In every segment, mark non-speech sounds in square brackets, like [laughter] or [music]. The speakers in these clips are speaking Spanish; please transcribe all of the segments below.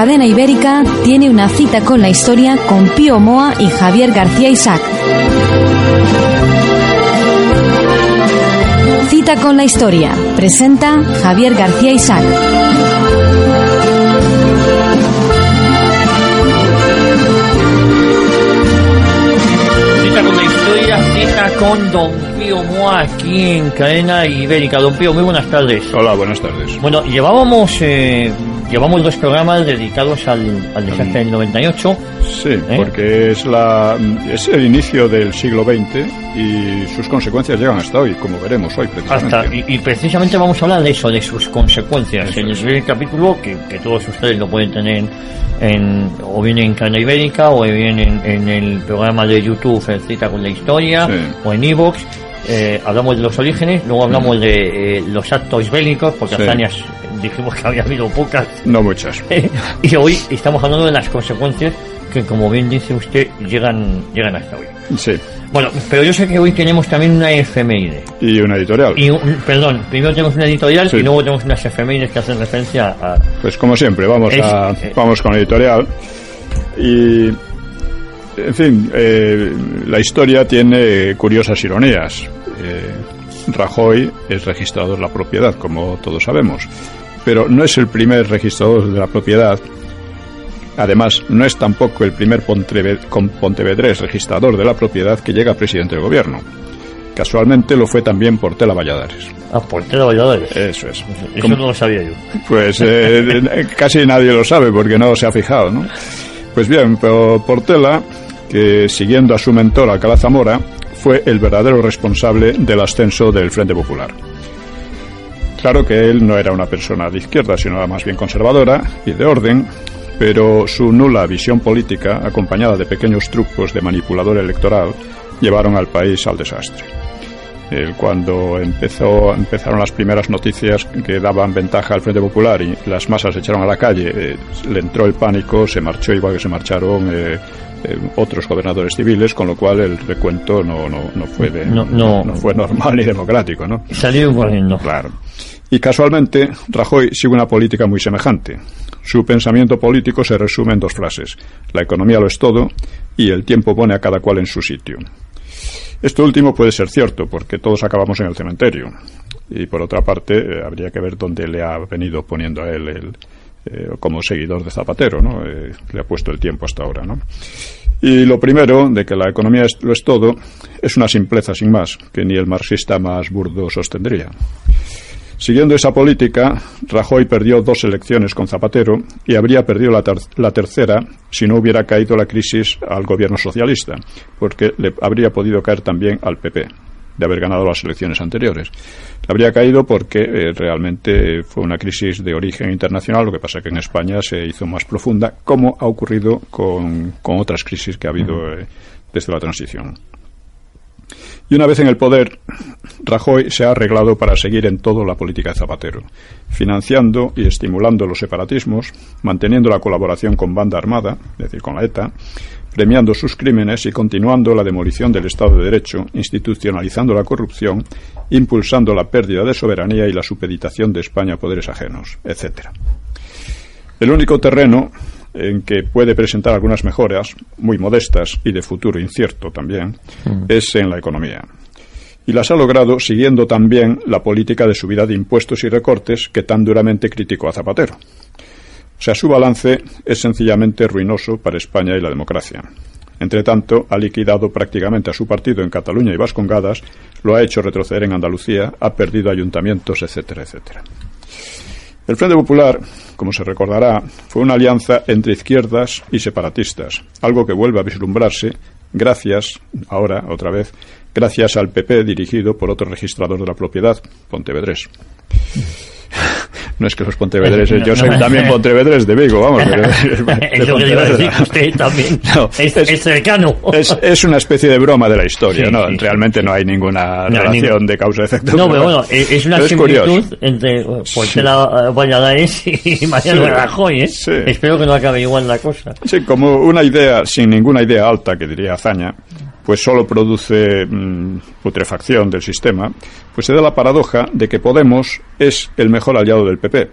Cadena Ibérica tiene una cita con la historia con Pío Moa y Javier García Isaac. Cita con la historia. Presenta Javier García Isaac. Cita con la historia, cita con Don Pío Moa aquí en Cadena Ibérica. Don Pío, muy buenas tardes. Hola, buenas tardes. Bueno, llevábamos eh, llevamos dos programas dedicados al, al desastre del 98. Sí, ¿Eh? porque es, la, es el inicio del siglo XX y sus consecuencias llegan hasta hoy, como veremos hoy precisamente. Hasta, y, y precisamente vamos a hablar de eso, de sus consecuencias. En el primer capítulo, que, que todos ustedes lo pueden tener en, o bien en Cadena Ibérica, o bien en, en el programa de YouTube, Cita con la Historia, Sí. o en Evox. Eh, hablamos de los orígenes, luego hablamos de eh, los actos bélicos, porque Sí. hace años dijimos que había habido pocas. No muchas. [laughs] y hoy estamos hablando de las consecuencias que, como bien dice usted, llegan, llegan hasta hoy. Sí. Bueno, pero yo sé que hoy tenemos también una efeméride. Y una editorial. Y un- perdón, primero tenemos una editorial Sí. y luego tenemos unas efemérides que hacen referencia a... Pues como siempre, vamos, Es- a, eh. vamos con la editorial. Y, en fin, eh, la historia tiene curiosas ironías. Eh, Rajoy es registrador de la propiedad, como todos sabemos. Pero no es el primer registrador de la propiedad. Además, no es tampoco el primer pontevedrés registrador de la propiedad que llega a presidente del gobierno. Casualmente lo fue también Portela Valladares. a Portela Valladares. Eso es. Eso Como- no lo sabía yo. pues eh, [laughs] casi nadie lo sabe porque no se ha fijado, ¿no? Pues bien, pero Portela, que siguiendo a su mentor Alcalá Zamora, fue el verdadero responsable del ascenso del Frente Popular. Claro que él no era una persona de izquierda, sino más bien conservadora y de orden, pero su nula visión política, acompañada de pequeños trucos de manipulador electoral, llevaron al país al desastre. Cuando empezaron las primeras noticias que daban ventaja al Frente Popular y las masas se echaron a la calle, eh, le entró el pánico, se marchó igual que se marcharon eh, eh, otros gobernadores civiles, con lo cual el recuento no, no, no fue de- No, no. no fue normal ni democrático, ¿no? Salieron corriendo. Claro. Y casualmente, Rajoy sigue una política muy semejante. Su pensamiento político se resume en dos frases. La economía lo es todo y el tiempo pone a cada cual en su sitio. Esto último puede ser cierto, porque todos acabamos en el cementerio. Y por otra parte, eh, habría que ver dónde le ha venido poniendo a él el, eh, como seguidor de Zapatero, ¿no? Eh, le ha puesto el tiempo hasta ahora, ¿no? Y lo primero, de que la economía es- lo es todo, es una simpleza sin más, que ni el marxista más burdo sostendría. Siguiendo esa política, Rajoy perdió dos elecciones con Zapatero y habría perdido la, la tercera si no hubiera caído la crisis al gobierno socialista, porque le habría podido caer también al PP de haber ganado las elecciones anteriores. Habría caído porque eh, realmente fue una crisis de origen internacional, lo que pasa que en España se hizo más profunda, como ha ocurrido con, con otras crisis que ha habido eh, desde la transición. Y una vez en el poder, Rajoy se ha arreglado para seguir en todo la política de Zapatero, financiando y estimulando los separatismos, manteniendo la colaboración con banda armada, es decir, con la ETA, premiando sus crímenes y continuando la demolición del Estado de Derecho, institucionalizando la corrupción, impulsando la pérdida de soberanía y la supeditación de España a poderes ajenos, etcétera. El único terreno en que puede presentar algunas mejoras, muy modestas y de futuro incierto también, es en la economía. Y las ha logrado siguiendo también la política de subida de impuestos y recortes que tan duramente criticó a Zapatero. O sea, su balance es sencillamente ruinoso para España y la democracia. Entre tanto, ha liquidado prácticamente a su partido en Cataluña y Vascongadas, lo ha hecho retroceder en Andalucía, ha perdido ayuntamientos, etcétera, etcétera. El Frente Popular, como se recordará, fue una alianza entre izquierdas y separatistas, algo que vuelve a vislumbrarse gracias, ahora, otra vez, gracias al PP dirigido por otro registrador de la propiedad, Pontevedrés. No es que los pontevedreses, yo soy también pontevedres de Vigo, vamos. [laughs] es lo que iba a decir, usted también [laughs] es, cercano. Es, una especie de broma de la historia, ¿no? Realmente no hay ninguna relación de causa-efecto. No, pero bueno, es una similitud entre Portela Valladares y [laughs] Mariano Rajoy, ¿eh? Espero que no acabe igual la cosa. Sí, como una idea, sin ninguna idea alta, que diría Azaña, pues solo produce mm, putrefacción del sistema, pues se da la paradoja de que Podemos es el mejor aliado del PP.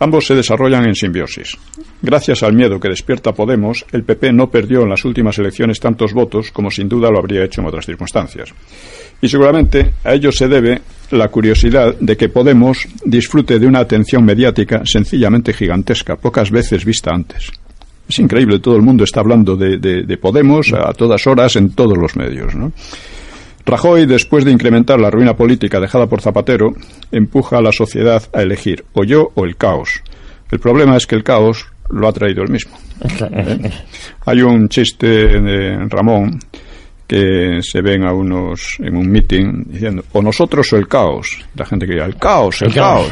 Ambos se desarrollan en simbiosis. Gracias al miedo que despierta Podemos, el PP no perdió en las últimas elecciones tantos votos como sin duda lo habría hecho en otras circunstancias. Y seguramente a ello se debe la curiosidad de que Podemos disfrute de una atención mediática sencillamente gigantesca, pocas veces vista antes. Es increíble, todo el mundo está hablando de, Podemos a todas horas en todos los medios. Rajoy, después de incrementar la ruina política dejada por Zapatero, empuja a la sociedad a elegir o yo o el caos. El problema es que el caos lo ha traído él mismo. [laughs] ¿Eh? Hay un chiste de Ramón que se ven a unos en un meeting diciendo o nosotros o el caos. La gente que dice el caos, el, caos.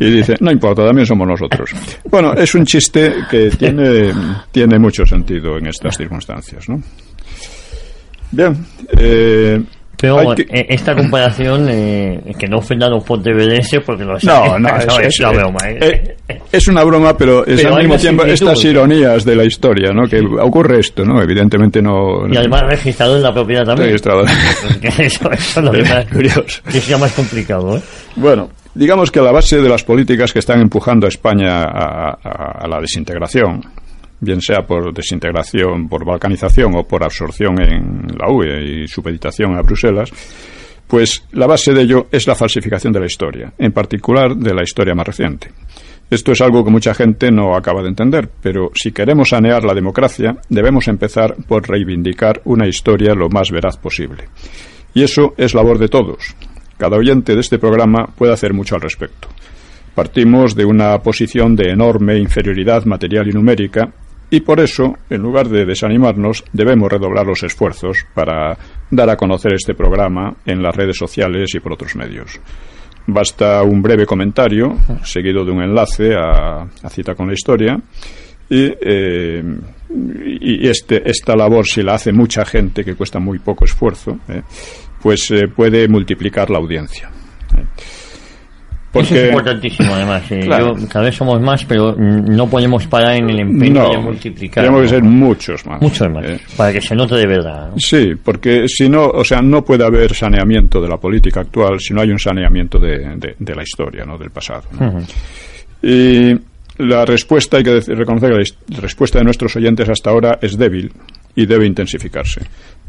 Y dice, no importa, también somos nosotros. Bueno, es un chiste que tiene, tiene mucho sentido en estas circunstancias, ¿no? Bien, eh, pero eh, esta comparación, eh, que no ofenda a los pontevedenses porque no, no, [laughs] no, es, una broma. ¿eh? es una broma, pero es al mismo tiempo estas ironías de la historia, ¿no? Que ocurre esto, ¿no? Evidentemente no... Y además registrado en la propiedad también. Registrado. eso, es lo que, más, curioso. que sea más complicado, ¿eh? Bueno, digamos que la base de las políticas que están empujando a España a la desintegración bien sea por desintegración, por balcanización o por absorción en la UE y supeditación a Bruselas, pues la base de ello es la falsificación de la historia, en particular de la historia más reciente. Esto es algo que mucha gente no acaba de entender, pero si queremos sanear la democracia, debemos empezar por reivindicar una historia lo más veraz posible. Y eso es labor de todos. Cada oyente de este programa puede hacer mucho al respecto. Partimos de una posición de enorme inferioridad material y numérica y por eso, en lugar de desanimarnos, debemos redoblar los esfuerzos para dar a conocer este programa en las redes sociales y por otros medios. Basta un breve comentario, seguido de un enlace a, cita con la historia, y, eh, este, esta labor, si la hace mucha gente, que cuesta muy poco esfuerzo, eh, pues eh, puede multiplicar la audiencia. Eso es importantísimo, además. Eh, cada vez somos más, pero no podemos parar en el empeño de multiplicar. Tenemos que ser muchos más. Muchos más, eh. para que se note de verdad. Sí, porque si no, o sea, no puede haber saneamiento de la política actual si no hay un saneamiento de, de, la historia, ¿no? del pasado. Y la respuesta, hay que reconocer que la respuesta de nuestros oyentes hasta ahora es débil y debe intensificarse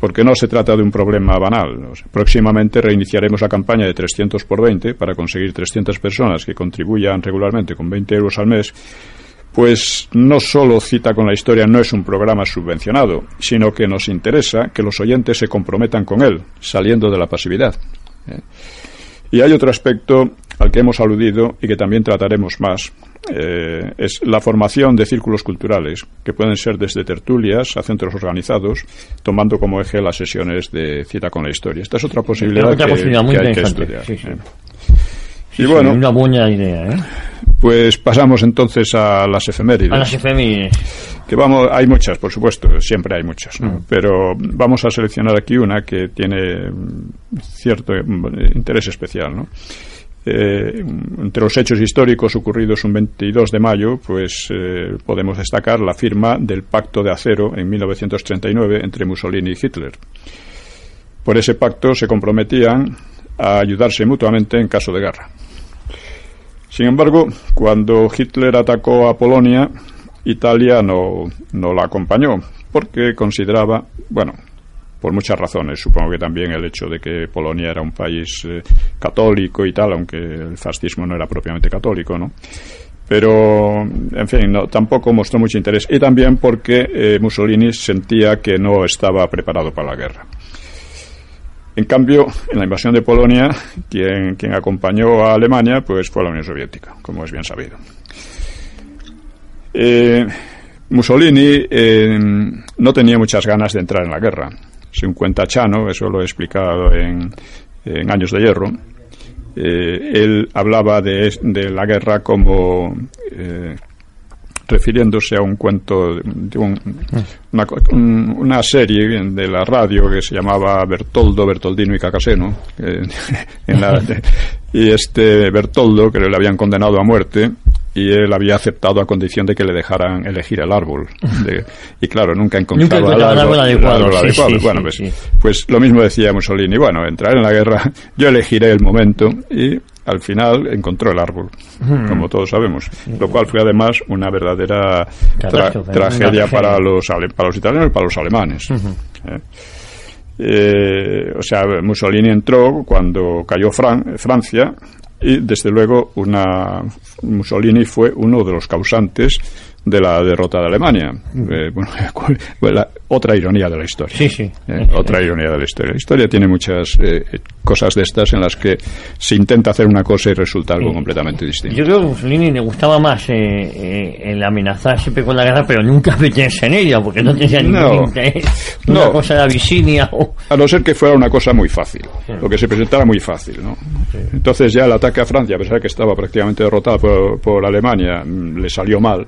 porque no se trata de un problema banal. próximamente reiniciaremos la campaña de 300 por 20 para conseguir 300 personas que contribuyan regularmente con 20 euros al mes. Pues no solo cita con la historia no es un programa subvencionado, sino que nos interesa que los oyentes se comprometan con él, saliendo de la pasividad. ¿eh? Y hay otro aspecto al que hemos aludido y que también trataremos más, eh, es la formación de círculos culturales, que pueden ser desde tertulias a centros organizados, tomando como eje las sesiones de cita con la historia. Esta es otra posibilidad, que, hay que estudiar. ¿eh? y bueno, una buena idea, ¿eh? Pues pasamos entonces a las efemérides. A las efemérides. Que vamos, hay muchas, por supuesto, siempre hay muchas, mm. Pero vamos a seleccionar aquí una que tiene cierto interés especial, ¿no? Eh, entre los hechos históricos ocurridos un 22 de mayo, pues eh, podemos destacar la firma del Pacto de Acero en 1939 entre Mussolini y Hitler. Por ese pacto se comprometían a ayudarse mutuamente en caso de guerra. Sin embargo, cuando Hitler atacó a Polonia, Italia no, no la acompañó porque consideraba, bueno, por muchas razones. Supongo que también el hecho de que Polonia era un país eh, católico y tal, aunque el fascismo no era propiamente católico, ¿no? Pero, en fin, no, tampoco mostró mucho interés. Y también porque eh, Mussolini sentía que no estaba preparado para la guerra. En cambio, en la invasión de Polonia, quien, quien acompañó a Alemania pues fue la Unión Soviética, como es bien sabido. Eh, Mussolini eh, no tenía muchas ganas de entrar en la guerra. Según cuenta Chano, eso lo he explicado en, en Años de Hierro, eh, él hablaba de, de, la guerra como eh, refiriéndose a un cuento de un, una, una, serie de la radio que se llamaba Bertoldo, Bertoldino y Cacaseno eh, [laughs] y este Bertoldo que le habían condenado a muerte y él había aceptado a condición de que le dejaran elegir el árbol. [laughs] De, y claro, nunca encontraba el árbol, adecuado. bueno, pues, sí. pues lo mismo decía Mussolini. Bueno, entrar en la guerra, yo elegiré el momento y al final encontró el árbol, Hmm. como todos sabemos. Lo cual fue además una verdadera tra- tragedia para los, para los italianos y para los alemanes. ¿eh? Eh, o sea, Mussolini entró cuando cayó Fran- Francia y desde luego una Mussolini fue uno de los causantes de la derrota de Alemania. Eh, bueno, [laughs] la- otra ironía de la historia. Sí, sí. Eh, otra ironía de la historia. La historia tiene muchas eh, cosas de estas en las que se intenta hacer una cosa y resulta algo Sí. completamente distinto. Yo creo que a Mussolini le gustaba más eh, eh, el amenazar siempre con la guerra, pero nunca [laughs] meterse en ella, porque no tenía ningún No. interés. Una No. cosa de Abisinia o... A no ser que fuera una cosa muy fácil, lo que se presentara muy fácil, ¿no? Entonces ya el ataque a Francia, a pesar de que estaba prácticamente derrotada por, por Alemania, mm, le salió mal.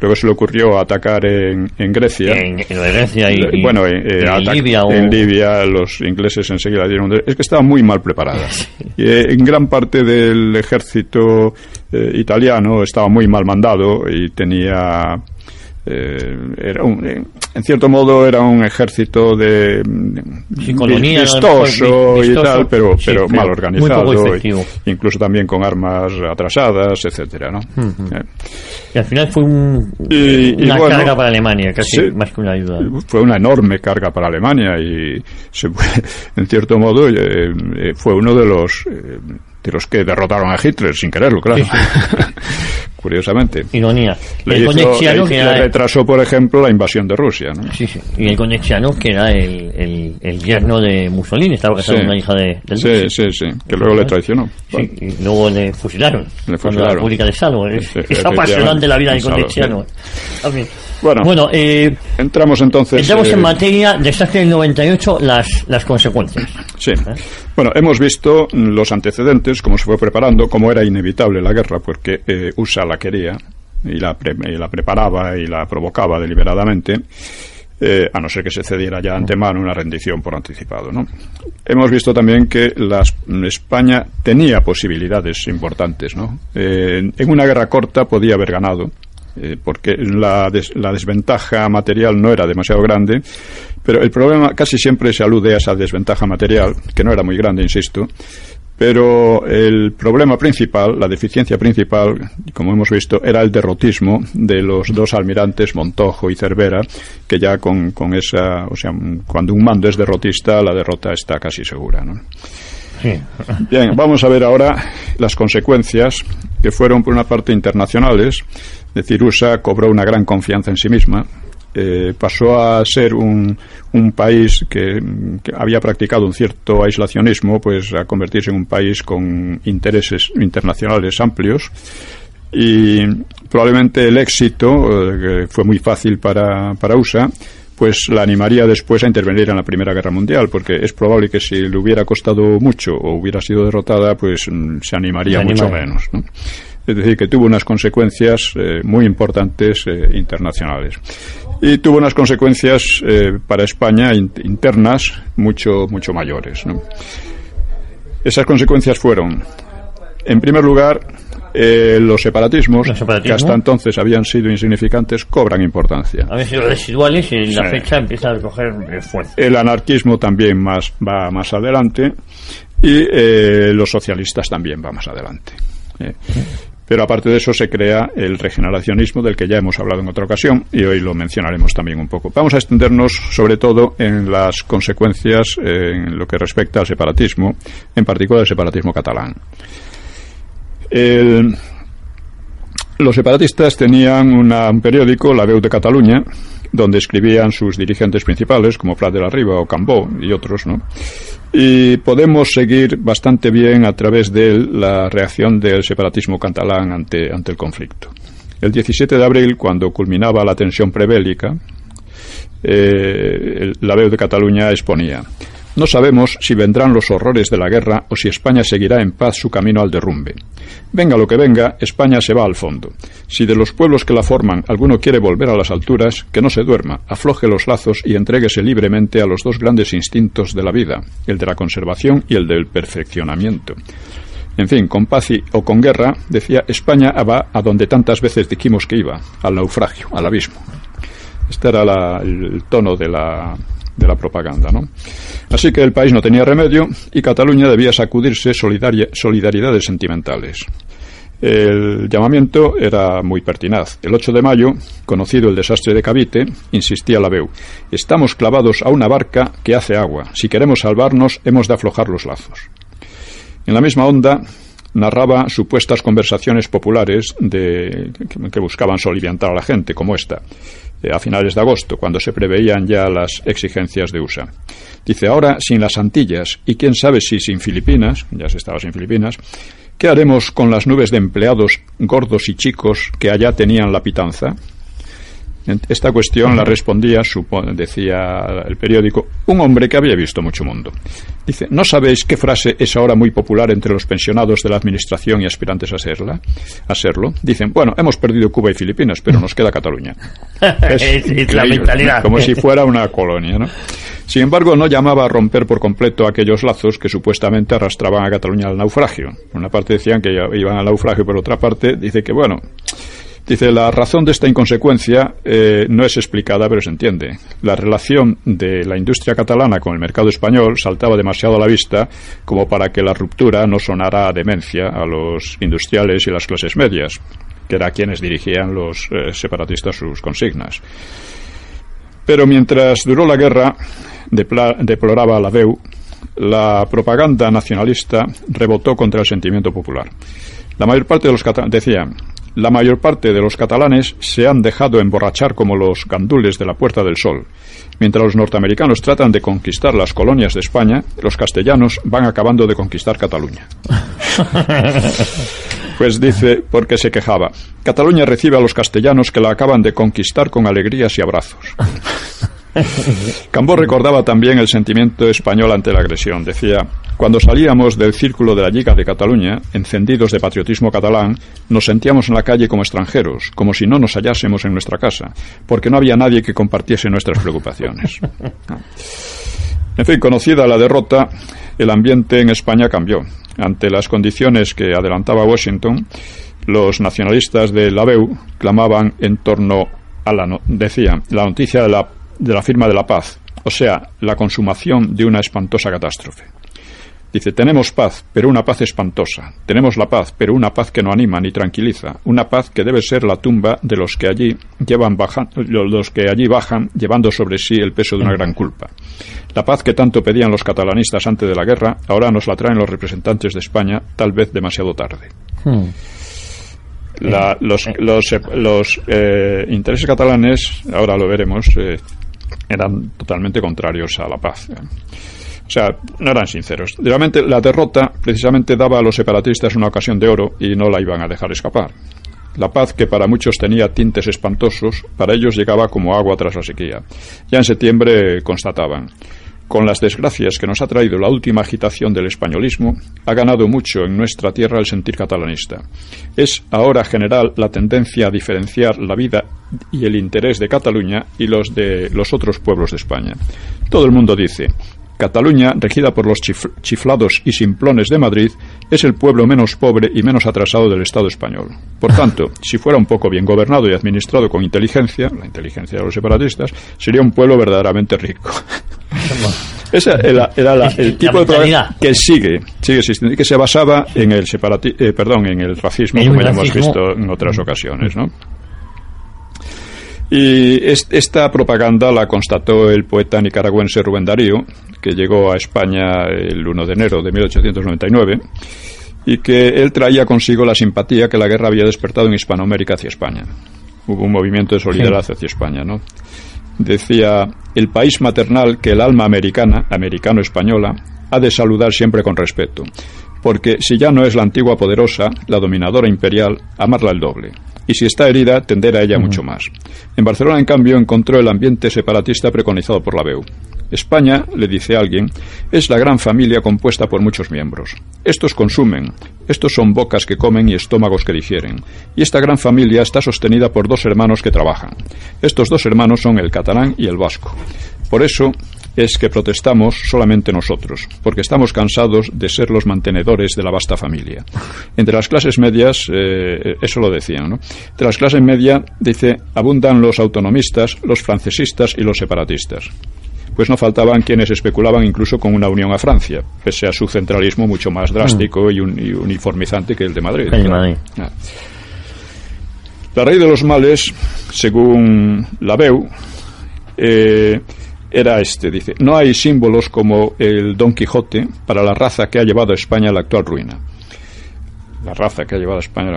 Luego se le ocurrió atacar en, en Grecia. En, en Grecia y, bueno, eh, eh, en atac- Libia o... en Libia los ingleses enseguida dieron... Es que estaba muy mal preparada. [laughs] Y, eh, en gran parte del ejército eh, italiano estaba muy mal mandado y tenía... eh, era un- eh, en cierto modo era un ejército de mm, Sí, colonial, vistoso y vistoso, tal pero sí, pero mal organizado y- incluso también con armas atrasadas etcétera ¿no? Eh, Y al final fue un- Y- y una bueno, carga para Alemania, casi sí. más que una ayuda. fue una enorme carga para Alemania y se [laughs] en cierto modo eh, eh, fue uno de los eh, de los que derrotaron a Hitler sin quererlo claro [laughs] curiosamente Ironía. le, el hizo- le- que le era... retrasó por ejemplo la invasión de Rusia ¿no? Sí, sí. Y el Conexiano, que era el, el, el yerno de Mussolini, estaba casado Sí. con una hija de, del sí, sí, sí, que luego le traicionó Sí, y luego le fusilaron. Le Con la fusilaron. República de Salvo. Es, es apasionante la vida de Salvo, Conexiano. Bueno, Bueno, eh, entramos entonces entramos eh, en materia, desastre del 98, las, las consecuencias. Sí. Bueno, hemos visto los antecedentes, cómo se fue preparando, cómo era inevitable la guerra, porque eh, USA la quería y la, pre- y la preparaba y la provocaba deliberadamente, eh, a no ser que se cediera ya de antemano una rendición por anticipado. ¿no? Hemos visto también que las, España tenía posibilidades importantes. ¿no? Eh, en una guerra corta podía haber ganado, eh, porque la, des- la desventaja material no era demasiado grande, pero el problema casi siempre se alude a esa desventaja material, que no era muy grande, insisto, pero el problema principal, la deficiencia principal, como hemos visto, era el derrotismo de los dos almirantes, Montojo y Cervera, que ya con, con esa, o sea, cuando un mando es derrotista, la derrota está casi segura, ¿no? Bien, vamos a ver ahora las consecuencias que fueron por una parte internacionales. Es decir, USA cobró una gran confianza en sí misma. eh, pasó a ser un, un país que, había practicado un cierto aislacionismo, pues a convertirse en un país con intereses internacionales amplios y probablemente el éxito, eh, fue muy fácil para, para USA, pues la animaría después a intervenir en la Primera Guerra Mundial, porque es probable que si le hubiera costado mucho o hubiera sido derrotada, pues mm, se animaría Se mucho animaría. menos. ¿no? Es decir, que tuvo unas consecuencias eh, muy importantes eh, internacionales. Y tuvo unas consecuencias eh, para España in- internas mucho, mucho mayores. ¿no? Esas consecuencias fueron, en primer lugar, eh, los separatismos, Los separatismos. que hasta entonces habían sido insignificantes, cobran importancia. A veces residuales y en la Sí. fecha empieza a coger eh, fuerza. El anarquismo también más, va más adelante y eh, los socialistas también va más adelante. Eh, Pero aparte de eso se crea el regeneracionismo del que ya hemos hablado en otra ocasión y hoy lo mencionaremos también un poco. Vamos a extendernos sobre todo en las consecuencias en lo que respecta al separatismo, en particular el separatismo catalán. Los separatistas tenían un periódico, La Veu de Cataluña, donde escribían sus dirigentes principales, como Prat de la Riva o Cambó y otros, ¿no? Y podemos seguir bastante bien a través de la reacción del separatismo catalán ante, ante el conflicto. El 17 de abril, cuando culminaba la tensión prebélica, eh, la veu de Cataluña exponía no sabemos si vendrán los horrores de la guerra o si España seguirá en paz su camino al derrumbe. Venga lo que venga, España se va al fondo. Si de los pueblos que la forman alguno quiere volver a las alturas, que no se duerma, afloje los lazos y entréguese libremente a los dos grandes instintos de la vida, el de la conservación y el del perfeccionamiento. En fin, con paz o con guerra, decía, España va a donde tantas veces dijimos que iba, al naufragio, al abismo. Este era el tono de la, de la propaganda. ¿no? Así que el país no tenía remedio y Cataluña debía sacudirse solidaridades sentimentales. El llamamiento era muy pertinaz. El 8 de mayo, conocido el desastre de Cavite, insistía la BEU. Estamos clavados a una barca que hace agua. Si queremos salvarnos, hemos de aflojar los lazos. En la misma onda, narraba supuestas conversaciones populares de, que buscaban soliviantar a la gente, como esta. Eh, a finales de agosto, cuando se preveían ya las exigencias de USA. Dice, ahora sin las Antillas y quién sabe si sin Filipinas, ya se estaba sin Filipinas, ¿qué haremos con las nubes de empleados gordos y chicos que allá tenían la pitanza? Esta cuestión la respondía, decía el periódico, un hombre que había visto mucho mundo. Dice, ¿no sabéis qué frase es ahora muy popular entre los pensionados de la administración y aspirantes a serla? A serlo. Dicen, bueno, hemos perdido Cuba y Filipinas, pero nos queda Cataluña. [laughs] Es, la mentalidad. Como si fuera una colonia, ¿no? Sin embargo, no llamaba a romper por completo aquellos lazos que supuestamente arrastraban a Cataluña al naufragio. Por una parte decían que iban al naufragio, por otra parte dice que, bueno, Dice, la razón de esta inconsecuencia eh, no es explicada, pero se entiende. La relación de la industria catalana con el mercado español saltaba demasiado a la vista como para que la ruptura no sonara a demencia a los industriales y las clases medias, que era quienes dirigían los eh, separatistas sus consignas. Pero mientras duró la guerra, deploraba la DEU, la propaganda nacionalista rebotó contra el sentimiento popular. La mayor parte de los catalanes decían la mayor parte de los catalanes se han dejado emborrachar como los gandules de la Puerta del Sol. Mientras los norteamericanos tratan de conquistar las colonias de España, los castellanos van acabando de conquistar Cataluña. [laughs] Pues dice, porque se quejaba, Cataluña recibe a los castellanos que la acaban de conquistar con alegrías y abrazos. [laughs] Cambó recordaba también el sentimiento español ante la agresión. Decía, cuando salíamos del círculo de la Liga de Cataluña, encendidos de patriotismo catalán, nos sentíamos en la calle como extranjeros, como si no nos hallásemos en nuestra casa, porque no había nadie que compartiese nuestras preocupaciones. [laughs] En fin, conocida la derrota, el ambiente en España cambió. Ante las condiciones que adelantaba Washington, los nacionalistas de la BEU clamaban en torno a la, decía, la noticia de la de la firma de la paz, o sea, la consumación de una espantosa catástrofe. Dice, tenemos paz, pero una paz espantosa. Tenemos la paz, pero una paz que no anima ni tranquiliza. Una paz que debe ser la tumba de los que allí llevan bajan, los que allí bajan llevando sobre sí el peso de una gran culpa. La paz que tanto pedían los catalanistas antes de la guerra, ahora nos la traen los representantes de España, tal vez demasiado tarde. Hmm. los, los, eh, intereses catalanes, ahora lo veremos, eh, eran totalmente contrarios a la paz. O sea, no eran sinceros. Realmente la derrota precisamente daba a los separatistas una ocasión de oro y no la iban a dejar escapar. La paz, que para muchos tenía tintes espantosos, para ellos llegaba como agua tras la sequía. Ya en septiembre constataban, con las desgracias que nos ha traído la última agitación del españolismo, ha ganado mucho en nuestra tierra el sentir catalanista. Es ahora general la tendencia a diferenciar la vida y el interés de Cataluña y los de los otros pueblos de España. Todo el mundo dice, Cataluña, regida por los chiflados y simplones de Madrid, es el pueblo menos pobre y menos atrasado del Estado español. Por tanto, [laughs] si fuera un poco bien gobernado y administrado con inteligencia, la inteligencia de los separatistas, sería un pueblo verdaderamente rico. [laughs] Ese era, el tipo de problema que sigue, sigue existiendo y que se basaba en el eh, perdón, en el racismo, como ya hemos visto en otras ocasiones, ¿no? Y esta propaganda la constató el poeta nicaragüense Rubén Darío, que llegó a España el 1 de enero de 1899, y que él traía consigo la simpatía que la guerra había despertado en Hispanoamérica hacia España. Hubo un movimiento de solidaridad hacia España, ¿no? decía, el país maternal que el alma americana, americano-española, ha de saludar siempre con respeto, porque si ya no es la antigua poderosa, la dominadora imperial, amarla el doble. Y si está herida, tender a ella mucho más. En Barcelona, en cambio, encontró el ambiente separatista preconizado por la BEU. España, le dice alguien, es la gran familia compuesta por muchos miembros. Estos consumen, estos son bocas que comen y estómagos que digieren. Y esta gran familia está sostenida por dos hermanos que trabajan. Estos dos hermanos son el catalán y el vasco. Por eso es que protestamos solamente nosotros, porque estamos cansados de ser los mantenedores de la vasta familia. Entre las clases medias, eh, eso lo decían, ¿no? Entre las clases medias, dice, abundan los autonomistas, los francesistas y los separatistas pues no faltaban quienes especulaban incluso con una unión a Francia, pese a su centralismo mucho más drástico y, uniformizante que el de Madrid. Ah. La raíz de los males, según la BEU, eh, era este, dice, no hay símbolos como el Don Quijote para la raza que ha llevado a España a la actual ruina. La raza que ha llevado a España.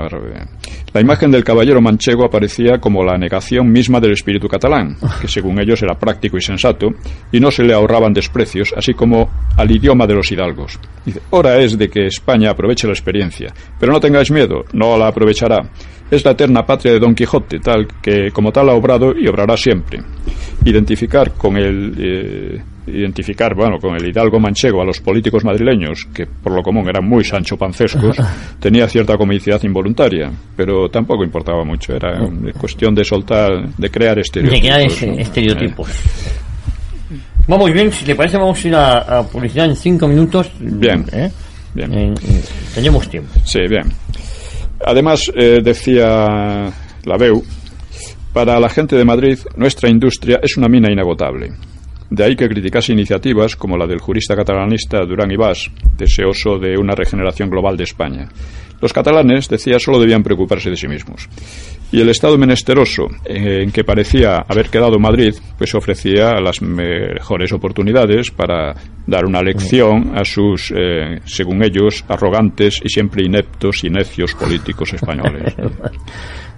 La imagen del caballero manchego aparecía como la negación misma del espíritu catalán, que según ellos era práctico y sensato, y no se le ahorraban desprecios, así como al idioma de los hidalgos. Dice, hora es de que España aproveche la experiencia, pero no tengáis miedo, no la aprovechará. Es la eterna patria de Don Quijote, tal que como tal ha obrado y obrará siempre. Identificar con el eh, identificar, bueno, con el hidalgo manchego a los políticos madrileños, que por lo común eran muy sancho pancescos, [laughs] tenía cierta comicidad involuntaria, pero tampoco importaba mucho, era cuestión de soltar, de crear estereotipos. De crear estereotipos. Vamos bien, si le parece vamos a ir a, publicidad en cinco minutos. Bien. ¿Eh? bien. tenemos tiempo. Sí, bien. Además, eh, decía la BEU, para la gente de Madrid, nuestra industria es una mina inagotable. De ahí que criticase iniciativas como la del jurista catalanista Durán Ibás, deseoso de una regeneración global de España. Los catalanes, decía, solo debían preocuparse de sí mismos. Y el Estado menesteroso en que parecía haber quedado Madrid, pues ofrecía las mejores oportunidades para dar una lección a sus, eh, según ellos, arrogantes y siempre ineptos y necios políticos españoles.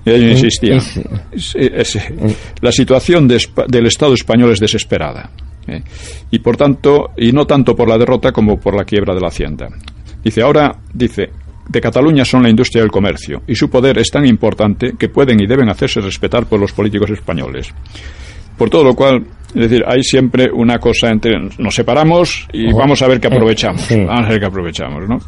Y ellos [laughs] insistían. La situación del Estado español es desesperada. ¿Eh? Y por tanto, y no tanto por la derrota como por la quiebra de la hacienda. Dice, ahora, dice, de Cataluña son la industria del comercio, y su poder es tan importante que pueden y deben hacerse respetar por los políticos españoles. Por todo lo cual, es decir, hay siempre una cosa entre nos separamos y vamos a ver qué aprovechamos. Vamos a ver qué aprovechamos, ¿no?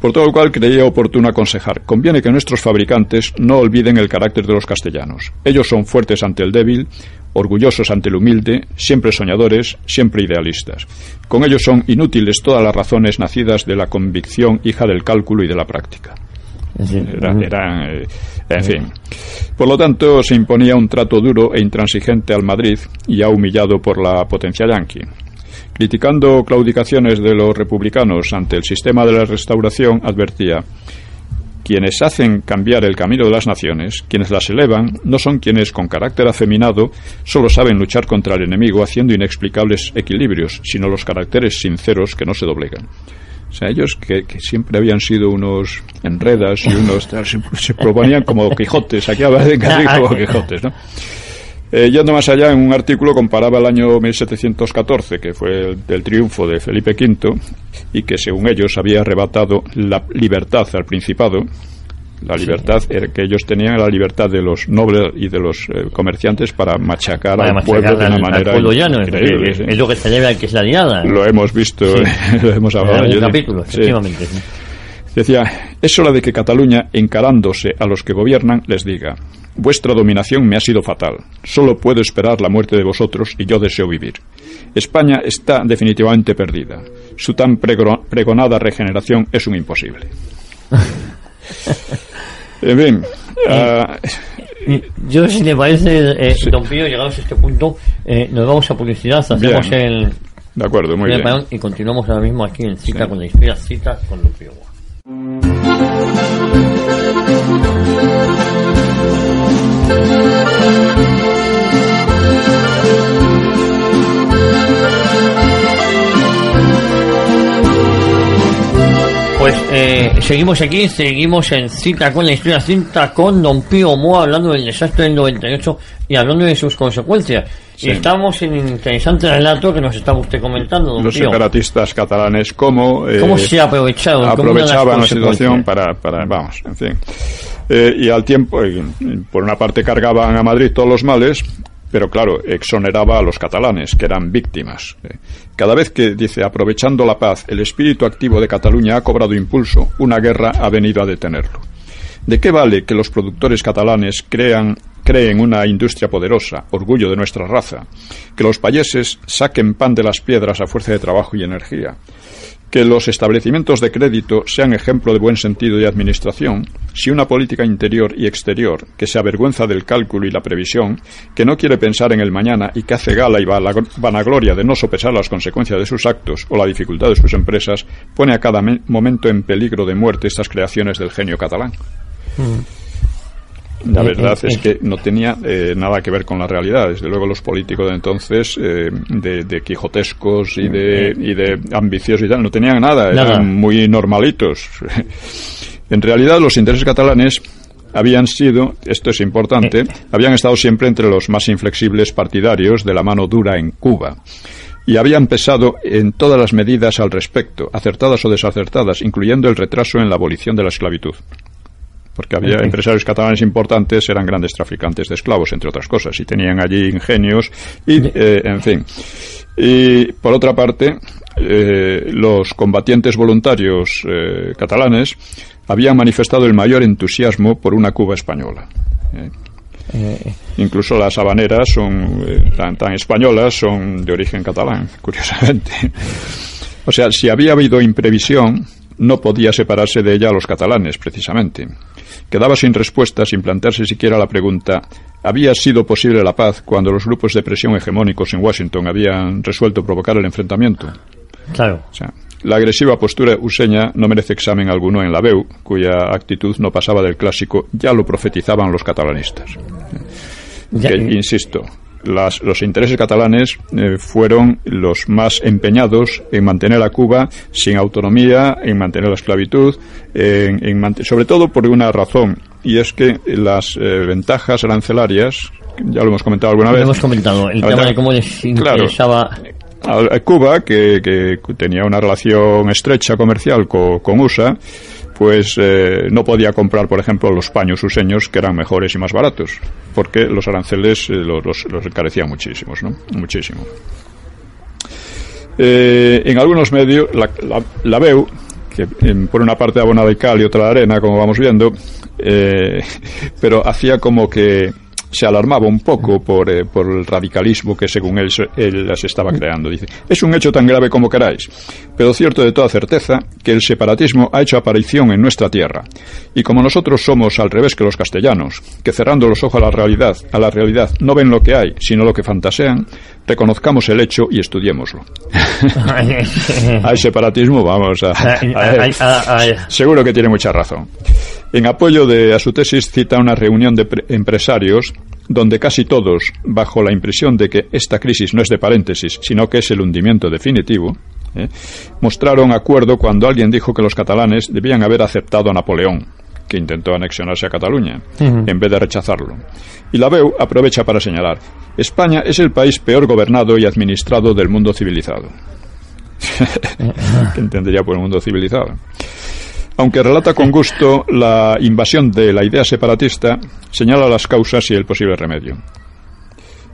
Por todo lo cual creía oportuno aconsejar. Conviene que nuestros fabricantes no olviden el carácter de los castellanos. Ellos son fuertes ante el débil, orgullosos ante el humilde, siempre soñadores, siempre idealistas. Con ellos son inútiles todas las razones nacidas de la convicción hija del cálculo y de la práctica. Era, eh, en fin. Por lo tanto, se imponía un trato duro e intransigente al Madrid, ya humillado por la potencia yanqui. Criticando claudicaciones de los republicanos ante el sistema de la restauración, advertía quienes hacen cambiar el camino de las naciones, quienes las elevan, no son quienes con carácter afeminado solo saben luchar contra el enemigo haciendo inexplicables equilibrios, sino los caracteres sinceros que no se doblegan. O sea, ellos que, siempre habían sido unos enredas y unos... [laughs] se, proponían como Quijotes, aquí hablan de [laughs] como Quijotes, ¿no? Eh, yendo más allá, en un artículo comparaba el año 1714, que fue el, del triunfo de Felipe V, y que según ellos había arrebatado la libertad al Principado, la libertad que ellos tenían la libertad de los nobles y de los eh, comerciantes para machacar al pueblo de una manera increíble. Es, lo que al que es la liada. Lo hemos visto, [laughs] lo hemos hablado. En el capítulo, efectivamente. Decía, es hora de que Cataluña, encarándose a los que gobiernan, les diga, vuestra dominación me ha sido fatal, solo puedo esperar la muerte de vosotros y yo deseo vivir. España está definitivamente perdida. Su tan pregonada regeneración es un imposible. [laughs] En fin. Uh, Yo, si le parece, eh, don Pío, llegados a este punto, eh, nos vamos a publicidad, hacemos el. De acuerdo, muy bien. Y continuamos ahora mismo aquí en Cita con la historia, Cita con don Pío. Pues eh, seguimos aquí, seguimos en cita con la historia, cita con Don Pío Moa hablando del desastre del 98 y hablando de sus consecuencias. Y estamos en un interesante relato que nos estaba usted comentando, don Los Pío. separatistas catalanes, cómo, eh, ¿Cómo se aprovechaban la situación para, para, vamos, en fin. Eh, y al tiempo, eh, por una parte cargaban a Madrid todos los males, pero claro, exoneraba a los catalanes, que eran víctimas. Eh, Cada vez que, dice, aprovechando la paz, el espíritu activo de Cataluña ha cobrado impulso, una guerra ha venido a detenerlo. ¿De qué vale que los productores catalanes crean, creen una industria poderosa, orgullo de nuestra raza? Que los payeses saquen pan de las piedras a fuerza de trabajo y energía? Que los establecimientos de crédito sean ejemplo de buen sentido y administración, si una política interior y exterior que se avergüenza del cálculo y la previsión, que no quiere pensar en el mañana y que hace gala y vanagloria de no sopesar las consecuencias de sus actos o la dificultad de sus empresas, pone a cada me- momento en peligro de muerte estas creaciones del genio catalán. La Eh, verdad eh, es eh. que no tenía eh, nada que ver con la realidad. Desde luego los políticos de entonces, eh, de, de quijotescos y de, y de ambiciosos y tal, no tenían nada. Nada. Eran muy normalitos. en realidad los intereses catalanes habían sido, esto es importante, habían estado siempre entre los más inflexibles partidarios de la mano dura en Cuba. Y habían pesado en todas las medidas al respecto, acertadas o desacertadas, incluyendo el retraso en la abolición de la esclavitud porque había empresarios catalanes importantes, eran grandes traficantes de esclavos, entre otras cosas, y tenían allí ingenios, y, eh, en fin. Y, por otra parte, eh, los combatientes voluntarios eh, catalanes habían manifestado el mayor entusiasmo por una Cuba española. Eh, Eh, Incluso las habaneras son eh, tan, tan españolas, son de origen catalán, [laughs] curiosamente. O sea, si había habido imprevisión, no podía separarse de ella a los catalanes, precisamente. Quedaba sin respuesta, sin plantearse siquiera la pregunta ¿había sido posible la paz cuando los grupos de presión hegemónicos en Washington habían resuelto provocar el enfrentamiento? claro. O sea, la agresiva postura useña no merece examen alguno en la BEU, cuya actitud no pasaba del clásico ya lo profetizaban los catalanistas. Ya- Que, insisto, las- los intereses catalanes eh, fueron los más empeñados en mantener a Cuba sin autonomía, en mantener la esclavitud, en, en sobre todo por una razón, y es que las eh, ventajas arancelarias, ya lo hemos comentado alguna Lo vez, hemos comentado, el tema de cómo les interesaba... a Cuba, que, que tenía una relación estrecha comercial co- con, USA, pues eh, no podía comprar, por ejemplo, los paños useños, que eran mejores y más baratos, porque los aranceles eh, los, los- muchísimos, ¿no? Muchísimo. Eh, en algunos medios, la, la, que em, por una parte abonada de cal y otra de arena, como vamos viendo, [laughs] pero hacía como que se alarmaba un poco por, eh, por el radicalismo que según él, él las estaba creando. Dice, es un hecho tan grave como queráis, pero cierto de toda certeza que el separatismo ha hecho aparición en nuestra tierra. Y como nosotros somos al revés que los castellanos, que cerrando los ojos a la realidad, a la realidad no ven lo que hay, sino lo que fantasean, reconozcamos el hecho y estudiémoslo. [laughs] Al separatismo, vamos a, a- ay. Seguro que tiene mucha razón. En apoyo de a su tesis cita una reunión de pre- empresarios donde casi todos, bajo la impresión de que esta crisis no es de paréntesis, sino que es el hundimiento definitivo, ¿eh? mostraron acuerdo cuando alguien dijo que los catalanes debían haber aceptado a Napoleón, que intentó anexionarse a Cataluña, en vez de rechazarlo. Y la BEU aprovecha para señalar, España es el país peor gobernado y administrado del mundo civilizado. [laughs] ¿Qué entendería por el mundo civilizado? Aunque relata con gusto la invasión de la idea separatista, señala las causas y el posible remedio.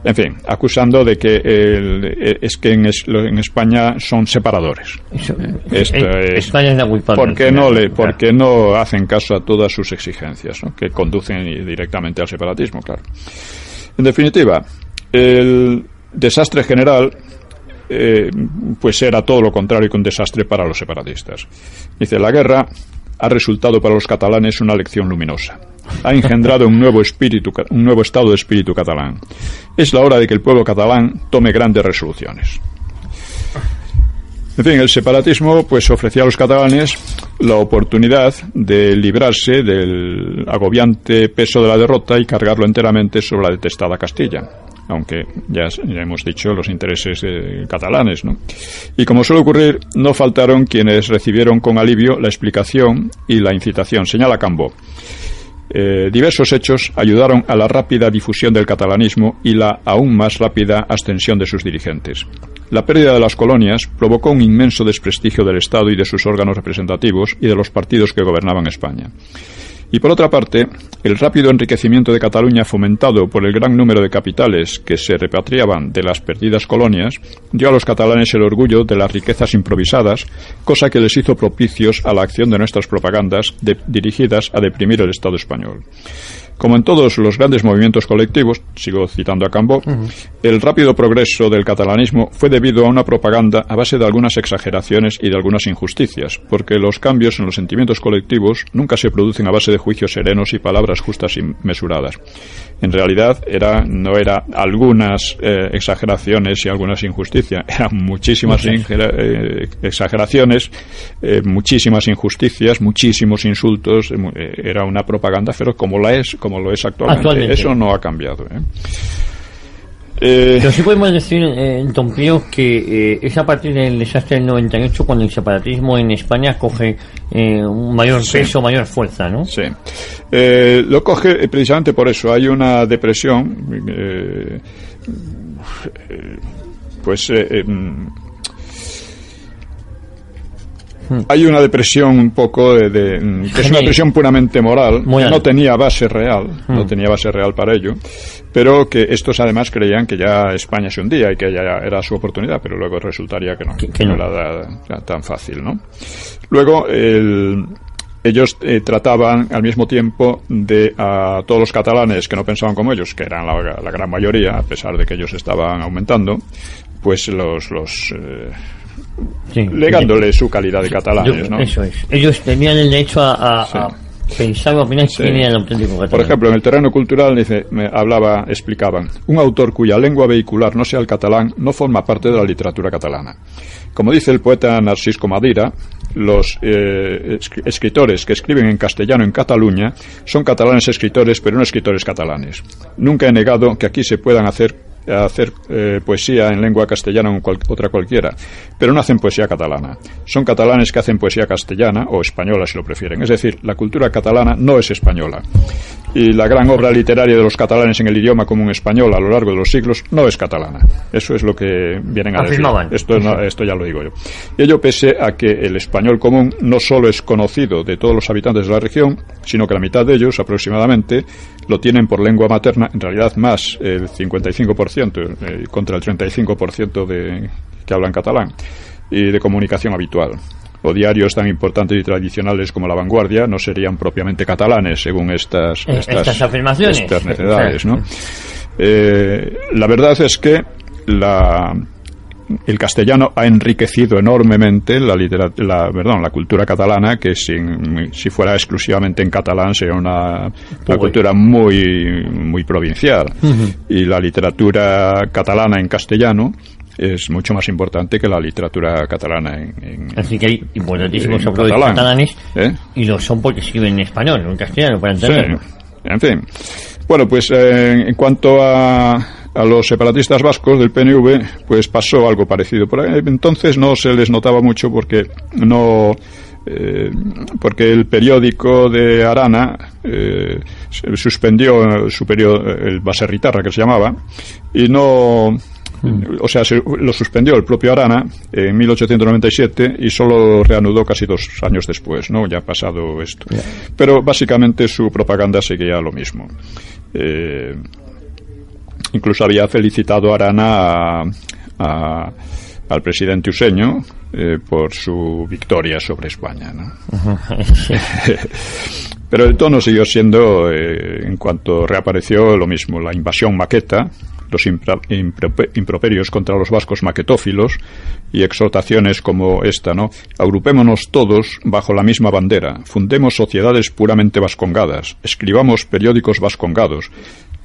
En fin, acusando de que el- es que en, es- en España son separadores. Eso- Esto es- España es la culpable. ¿Por al qué final. no, le, por qué no hacen caso a todas sus exigencias, ¿no? que conducen directamente al separatismo, claro? En definitiva, el desastre general eh, pues era todo lo contrario que un desastre para los separatistas. Dice, la guerra ha resultado para los catalanes una lección luminosa. Ha engendrado un nuevo espíritu, un nuevo estado de espíritu catalán. Es la hora de que el pueblo catalán tome grandes resoluciones. En fin, el separatismo pues ofrecía a los catalanes la oportunidad de librarse del agobiante peso de la derrota y cargarlo enteramente sobre la detestada Castilla. aunque ya, hemos dicho los intereses catalanes. ¿no? Y como suele ocurrir, no faltaron quienes recibieron con alivio la explicación y la incitación, señala Cambó. Eh, diversos hechos ayudaron a la rápida difusión del catalanismo y la aún más rápida ascensión de sus dirigentes. La pérdida de las colonias provocó un inmenso desprestigio del Estado y de sus órganos representativos y de los partidos que gobernaban España. Y por otra parte, el rápido enriquecimiento de Cataluña fomentado por el gran número de capitales que se repatriaban de las perdidas colonias dio a los catalanes el orgullo de las riquezas improvisadas, cosa que les hizo propicios a la acción de nuestras propagandas dirigidas a deprimir el Estado español. Como en todos los grandes movimientos colectivos, sigo citando a Cambó, el rápido progreso del catalanismo fue debido a una propaganda a base de algunas exageraciones y de algunas injusticias, porque los cambios en los sentimientos colectivos nunca se producen a base de juicios serenos y palabras justas y mesuradas. En realidad era, no eran algunas eh, exageraciones y algunas injusticias, [laughs] eran muchísimas eh, exageraciones, eh, muchísimas injusticias, muchísimos insultos, era una propaganda feroz como la es como lo es actualmente. Eso no ha cambiado. ¿eh? Eh, Pero sí podemos decir, eh, Don Pío, que eh, es a partir del desastre del 98 cuando el separatismo en España coge eh, un mayor peso, mayor fuerza, ¿no? Sí. lo coge precisamente por eso. Hay una depresión, pues Hmm. Hay una depresión un poco de, mm, que es una depresión puramente moral, que no tenía base real, no hmm. tenía base real para ello, pero que estos además creían que ya España se hundía y que ya era su oportunidad, pero luego resultaría que no, que, no era tan fácil, ¿no? Luego ellos eh, trataban al mismo tiempo de a todos los catalanes que no pensaban como ellos, que eran la, gran mayoría, a pesar de que ellos estaban aumentando, pues los, los eh, legándole su calidad de catalanes, ¿no? Eso es. Ellos tenían el derecho a, pensar o opinar quién era el auténtico catalán. Por ejemplo, en el terreno cultural dice, me hablaba, explicaban, un autor cuya lengua vehicular no sea el catalán no forma parte de la literatura catalana. Como dice el poeta Narcisco Madira, los eh, escritores que escriben en castellano en Cataluña son catalanes escritores, pero no escritores catalanes. Nunca he negado que aquí se puedan hacer a hacer eh, poesía en lengua castellana o otra cualquiera, pero no hacen poesía catalana. Son catalanes que hacen poesía castellana o española si lo prefieren. Es decir, la cultura catalana no es española. Y la gran obra literaria de los catalanes en el idioma común español a lo largo de los siglos no es catalana. Eso es lo que vienen a decir. Esto, esto ya lo digo yo. Y ello pese a que el español común no solo es conocido de todos los habitantes de la región, sino que la mitad de ellos aproximadamente lo tienen por lengua materna, en realidad más el 55% eh, contra el 35% de, que hablan catalán, y de comunicación habitual. O diarios tan importantes y tradicionales como La Vanguardia no serían propiamente catalanes, según estas, eh, estas, afirmaciones. necedades, ¿no? Eh, la verdad es que la, el castellano ha enriquecido enormemente la, la, perdón, la cultura catalana, que sin, si fuera exclusivamente en catalán sería una, cultura muy, muy provincial. Y la literatura catalana en castellano es mucho más importante que la literatura catalana en, Así que hay importantísimos autores catalanes ¿Eh? y lo son porque escriben en español, en castellano, para entenderlo. en fin. Bueno, pues eh, en cuanto a a los separatistas vascos del PNV, pues pasó algo parecido. Por entonces no se les notaba mucho porque no eh, porque el periódico de Arana eh, suspendió su periodo, el Baserritarra que se llamaba, y no mm. o sea, lo suspendió el propio Arana en 1897 y solo reanudó casi dos años después, ¿no? Ya ha pasado esto. Pero básicamente su propaganda seguía lo mismo. Eh, Incluso había felicitado a Arana al presidente Useño eh, por su victoria sobre España. ¿no? [laughs] Pero el tono siguió siendo, eh, en cuanto reapareció, lo mismo. La invasión maqueta, los improperios contra los vascos maquetófilos y exhortaciones como esta, ¿no? Agrupémonos todos bajo la misma bandera, fundemos sociedades puramente vascongadas, escribamos periódicos vascongados,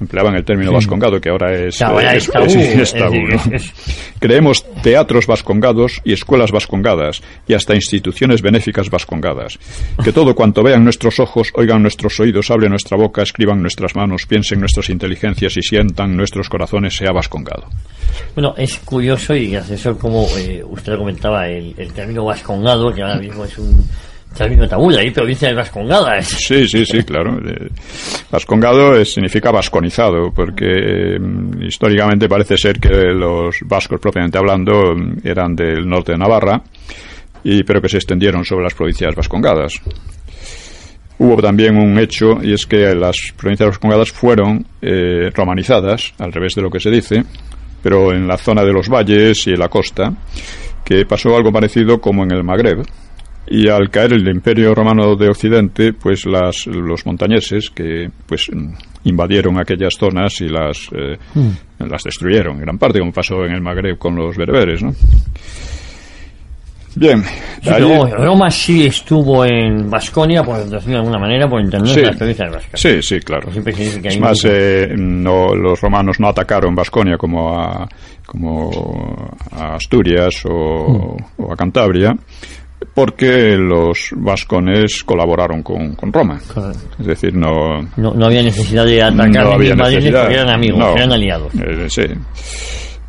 empleaban el término vascongado, que ahora es, ahora es, tabú, [laughs] es- es es tabú, es- Creemos teatros vascongados y escuelas vascongadas y hasta instituciones benéficas vascongadas. Que todo cuanto vean nuestros ojos, oigan nuestros oídos, hable nuestra boca, escriban nuestras manos, piensen nuestras inteligencias y sientan nuestros corazones sea vascongado. Bueno, es curioso y gracioso como eh, usted comentaba el, el término vascongado, que ahora mismo es un tabú, de ahí provincia de Vascongadas. Sí, sí, sí, claro. [laughs] Eh, Vascongado significa vasconizado, porque mm, históricamente parece ser que los vascos, propiamente hablando, mm, eran del norte de Navarra, y, pero que se extendieron sobre las provincias vascongadas. Hubo también un hecho, y es que las provincias vascongadas fueron eh, romanizadas, al revés de lo que se dice, pero en la zona de los valles y en la costa, que pasó algo parecido como en el Magreb. Y al caer el Imperio Romano de Occidente, pues las, los montañeses que pues mm, invadieron aquellas zonas y las, eh, las destruyeron, en gran parte, como pasó en el Magreb con los bereberes, ¿no? Bien, Sí, allí- Roma sí estuvo en Vasconia, por decirlo de alguna manera, por entender Sí. las provincias vascas. Sí, sí, claro. Que Es más, eh, no, los romanos no atacaron Vasconia como a, como a Asturias o, Mm. o a Cantabria, porque los vascones colaboraron con, con Roma. Correcto. Es decir, no, No, no había necesidad de atacar no había necesidad. porque eran amigos, No. eran aliados. Eh, sí.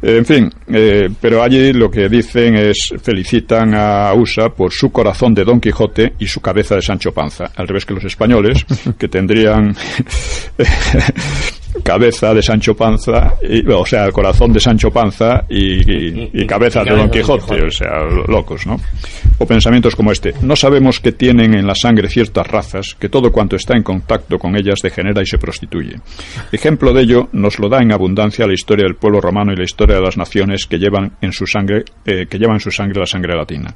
En fin, eh, pero allí lo que dicen es felicitan a USA por su corazón de Don Quijote y su cabeza de Sancho Panza, al revés que los españoles, que tendrían [laughs] cabeza de Sancho Panza, y, o sea, corazón de Sancho Panza y, y- y cabeza de Don Quijote, o sea, locos, ¿no? O pensamientos como este. No sabemos que tienen en la sangre ciertas razas, que todo cuanto está en contacto con ellas degenera y se prostituye. Ejemplo de ello nos lo da en abundancia la historia del pueblo romano y la historia de las naciones que llevan en su sangre, eh, que llevan en su sangre la sangre latina.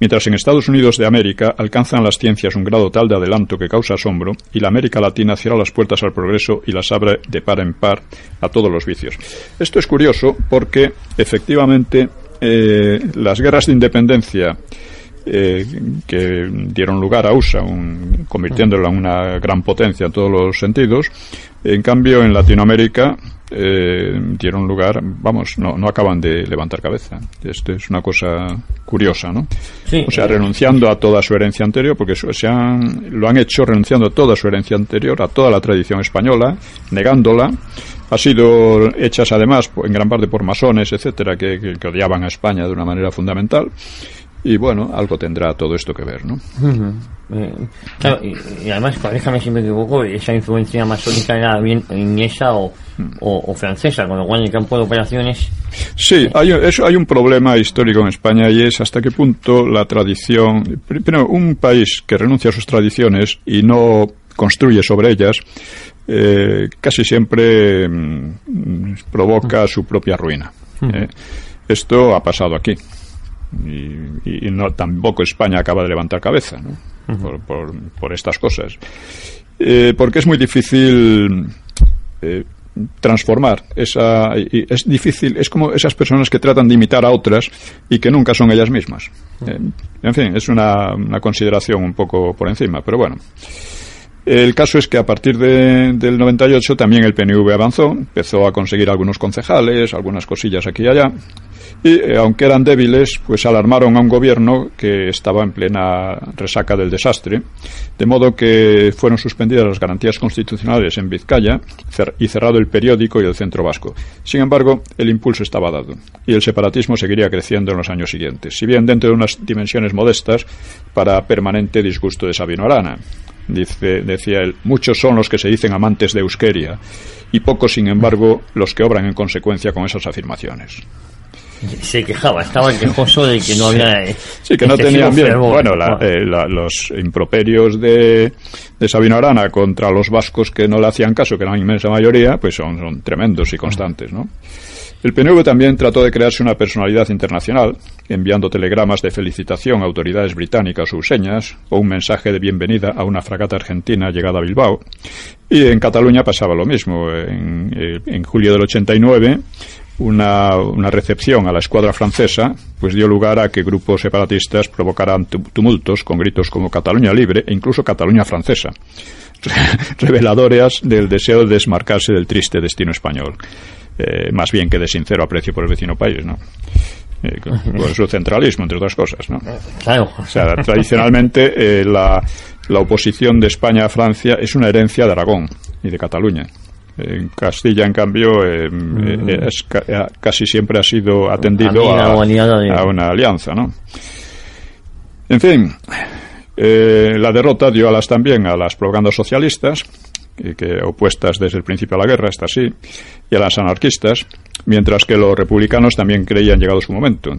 Mientras en Estados Unidos de América alcanzan las ciencias un grado tal de adelanto que causa asombro, y la América Latina cierra las puertas al progreso y las abre de par en par a todos los vicios. Esto es curioso porque efectivamente eh, las guerras de independencia eh, que dieron lugar a USA, un- convirtiéndola en una gran potencia en todos los sentidos. En cambio, en Latinoamérica eh, dieron lugar, vamos, no, no acaban de levantar cabeza. Esto es una cosa curiosa, ¿no? Sí. O sea, renunciando a toda su herencia anterior, porque se han, lo han hecho renunciando a toda su herencia anterior, a toda la tradición española, negándola. Ha sido hechas además en gran parte por masones, etcétera, que, que- que odiaban a España de una manera fundamental. Y bueno, algo tendrá todo esto que ver, ¿no? Eh, claro, y, y además, corríjame si me equivoco, esa influencia masónica era bien inglesa o, o, o francesa, con lo cual en el campo de operaciones Sí, hay, eso, hay un problema histórico en España y es hasta qué punto la tradición. Primero, un país que renuncia a sus tradiciones y no construye sobre ellas, eh, casi siempre mm, provoca su propia ruina. eh. Esto ha pasado aquí. Y, y no tampoco España acaba de levantar cabeza ¿no? por, por, por estas cosas. Eh, porque es muy difícil eh, transformar esa y es difícil es como esas personas que tratan de imitar a otras y que nunca son ellas mismas Eh, en fin es una, una consideración un poco por encima pero bueno el caso es que a partir de- del 98 también el PNV avanzó, empezó a conseguir algunos concejales, algunas cosillas aquí y allá, y eh, aunque eran débiles, pues alarmaron a un gobierno que estaba en plena resaca del desastre, de modo que fueron suspendidas las garantías constitucionales en Vizcaya y cerrado el periódico y el centro vasco. Sin embargo, el impulso estaba dado y el separatismo seguiría creciendo en los años siguientes, si bien dentro de unas dimensiones modestas para permanente disgusto de Sabino Arana. Dice, decía él, muchos son los que se dicen amantes de Euskera y pocos, sin embargo, los que obran en consecuencia con esas afirmaciones. se quejaba, estaba quejoso de que no había. eh, Sí, que no tenían bien. fervor. Bueno, la- eh, la- los improperios de, de Sabino Arana contra los vascos que no le hacían caso, que eran la inmensa mayoría, pues son, son tremendos y constantes, ¿no? El PNV también trató de crearse una personalidad internacional, enviando telegramas de felicitación a autoridades británicas o useñas, o un mensaje de bienvenida a una fragata argentina llegada a Bilbao. Y en Cataluña pasaba lo mismo. En, eh, julio del 89, una, una recepción a la escuadra francesa pues dio lugar a que grupos separatistas provocaran tu- tumultos con gritos como Cataluña libre e incluso Cataluña francesa. [laughs] reveladoras del deseo de desmarcarse del triste destino español, eh, más bien que de sincero aprecio por el vecino país, ¿no? Eh, por su centralismo, entre otras cosas, ¿no? Claro. O sea, tradicionalmente eh, la, la oposición de España a Francia es una herencia de Aragón y de Cataluña. En Castilla, en cambio, eh, Mm. eh, es ca- eh, casi siempre ha sido atendido a una alianza, ¿no? En fin, eh, la derrota dio alas también a las propagandas socialistas, que, opuestas desde el principio a la guerra, esta sí, y a las anarquistas, mientras que los republicanos también creían llegado su momento,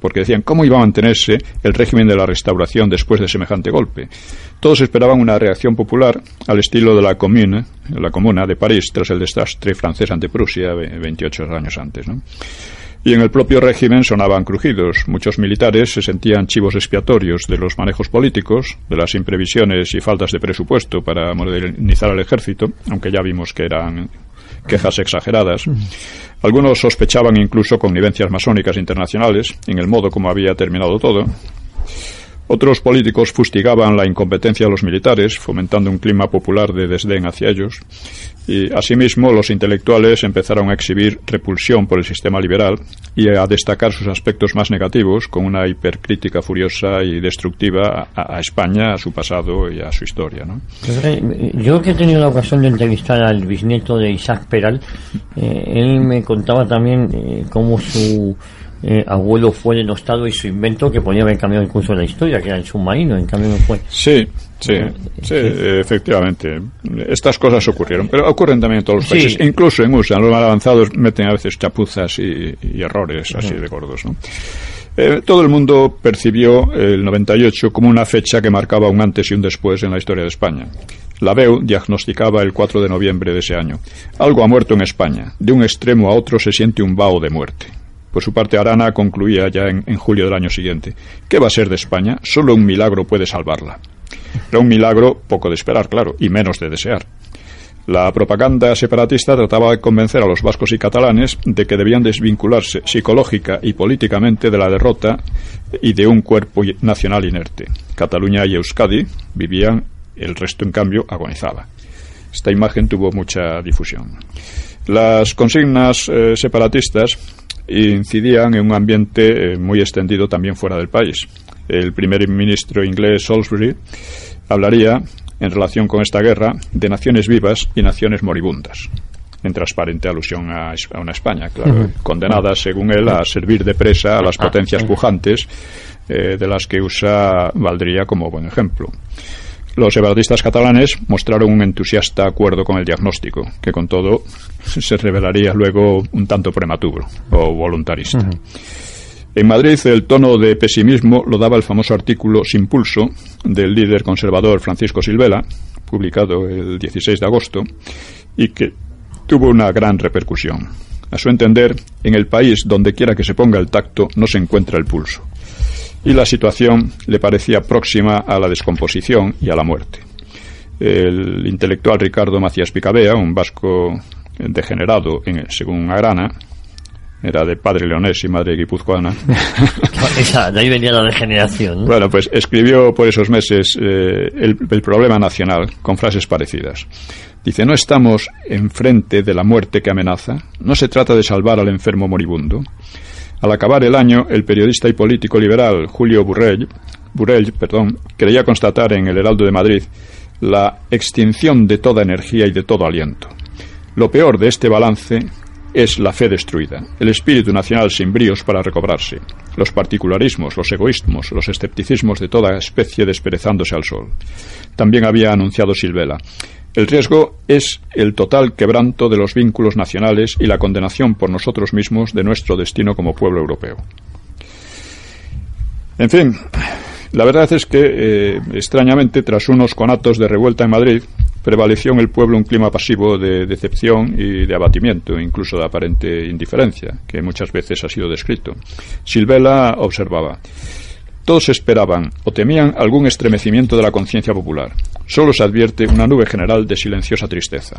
porque decían cómo iba a mantenerse el régimen de la restauración después de semejante golpe. Todos esperaban una reacción popular al estilo de la Commune, la Comuna de París, tras el desastre francés ante Prusia ve- 28 años antes. ¿no? Y en el propio régimen sonaban crujidos. Muchos militares se sentían chivos expiatorios de los manejos políticos, de las imprevisiones y faltas de presupuesto para modernizar al ejército, aunque ya vimos que eran quejas exageradas. Algunos sospechaban incluso connivencias masónicas internacionales en el modo como había terminado todo. Otros políticos fustigaban la incompetencia de los militares, fomentando un clima popular de desdén hacia ellos. Y asimismo, los intelectuales empezaron a exhibir repulsión por el sistema liberal y a destacar sus aspectos más negativos con una hipercrítica furiosa y destructiva a, España, a su pasado y a su historia. ¿no? Eh, Yo que he tenido la ocasión de entrevistar al bisnieto de Isaac Peral, eh, él me contaba también eh, cómo su eh, abuelo fue denostado y su invento que podía haber cambiado el curso de la historia, que era el submarino, en cambio no fue. Sí, sí, sí, efectivamente. Estas cosas ocurrieron, pero ocurren también en todos los Sí. países. Incluso en USA, los más avanzados meten a veces chapuzas y, y errores así de gordos, ¿no? Eh, todo el mundo percibió el 98 como una fecha que marcaba un antes y un después en la historia de España. La BEU diagnosticaba el 4 de noviembre de ese año. Algo ha muerto en España. De un extremo a otro se siente un vaho de muerte. Por su parte, Arana concluía ya en, julio del año siguiente. ¿Qué va a ser de España? Solo un milagro puede salvarla. Era un milagro poco de esperar, claro, y menos de desear. La propaganda separatista trataba de convencer a los vascos y catalanes de que debían desvincularse psicológica y políticamente de la derrota y de un cuerpo nacional inerte. Cataluña y Euskadi vivían, el resto, en cambio, agonizaba. Esta imagen tuvo mucha difusión. Las consignas eh, separatistas incidían en un ambiente eh, muy extendido también fuera del país. El primer ministro inglés Salisbury hablaría, en relación con esta guerra, de naciones vivas y naciones moribundas. En transparente alusión a, una España, claro, condenada, según él, a servir de presa a las potencias pujantes, eh, de las que USA valdría como buen ejemplo. Los separatistas catalanes mostraron un entusiasta acuerdo con el diagnóstico, que con todo [laughs] se revelaría luego un tanto prematuro o voluntarista. En Madrid el tono de pesimismo lo daba el famoso artículo Sin pulso del líder conservador Francisco Silvela, publicado el 16 de agosto, y que tuvo una gran repercusión. A su entender, en el país donde quiera que se ponga el tacto no se encuentra el pulso y la situación le parecía próxima a la descomposición y a la muerte. El intelectual Ricardo Macías Picabea, un vasco degenerado, en- según Agrana, era de padre leonés y madre guipuzcoana, [laughs] Esa, de ahí venía la degeneración. ¿no? bueno, pues escribió por esos meses eh, el, el problema nacional con frases parecidas. Dice, no estamos enfrente de la muerte que amenaza, no se trata de salvar al enfermo moribundo. Al acabar el año, el periodista y político liberal Julio Burrell, Burrell perdón, creía constatar en el Heraldo de Madrid la extinción de toda energía y de todo aliento. Lo peor de este balance es la fe destruida, el espíritu nacional sin bríos para recobrarse, los particularismos, los egoísmos, los escepticismos de toda especie desperezándose al sol. También había anunciado Silvela. El riesgo es el total quebranto de los vínculos nacionales y la condenación por nosotros mismos de nuestro destino como pueblo europeo. En fin, la verdad es que, eh, extrañamente, tras unos conatos de revuelta en Madrid, prevaleció en el pueblo un clima pasivo de decepción y de abatimiento, incluso de aparente indiferencia, que muchas veces ha sido descrito. Silvela observaba. Todos esperaban o temían algún estremecimiento de la conciencia popular. Solo se advierte una nube general de silenciosa tristeza.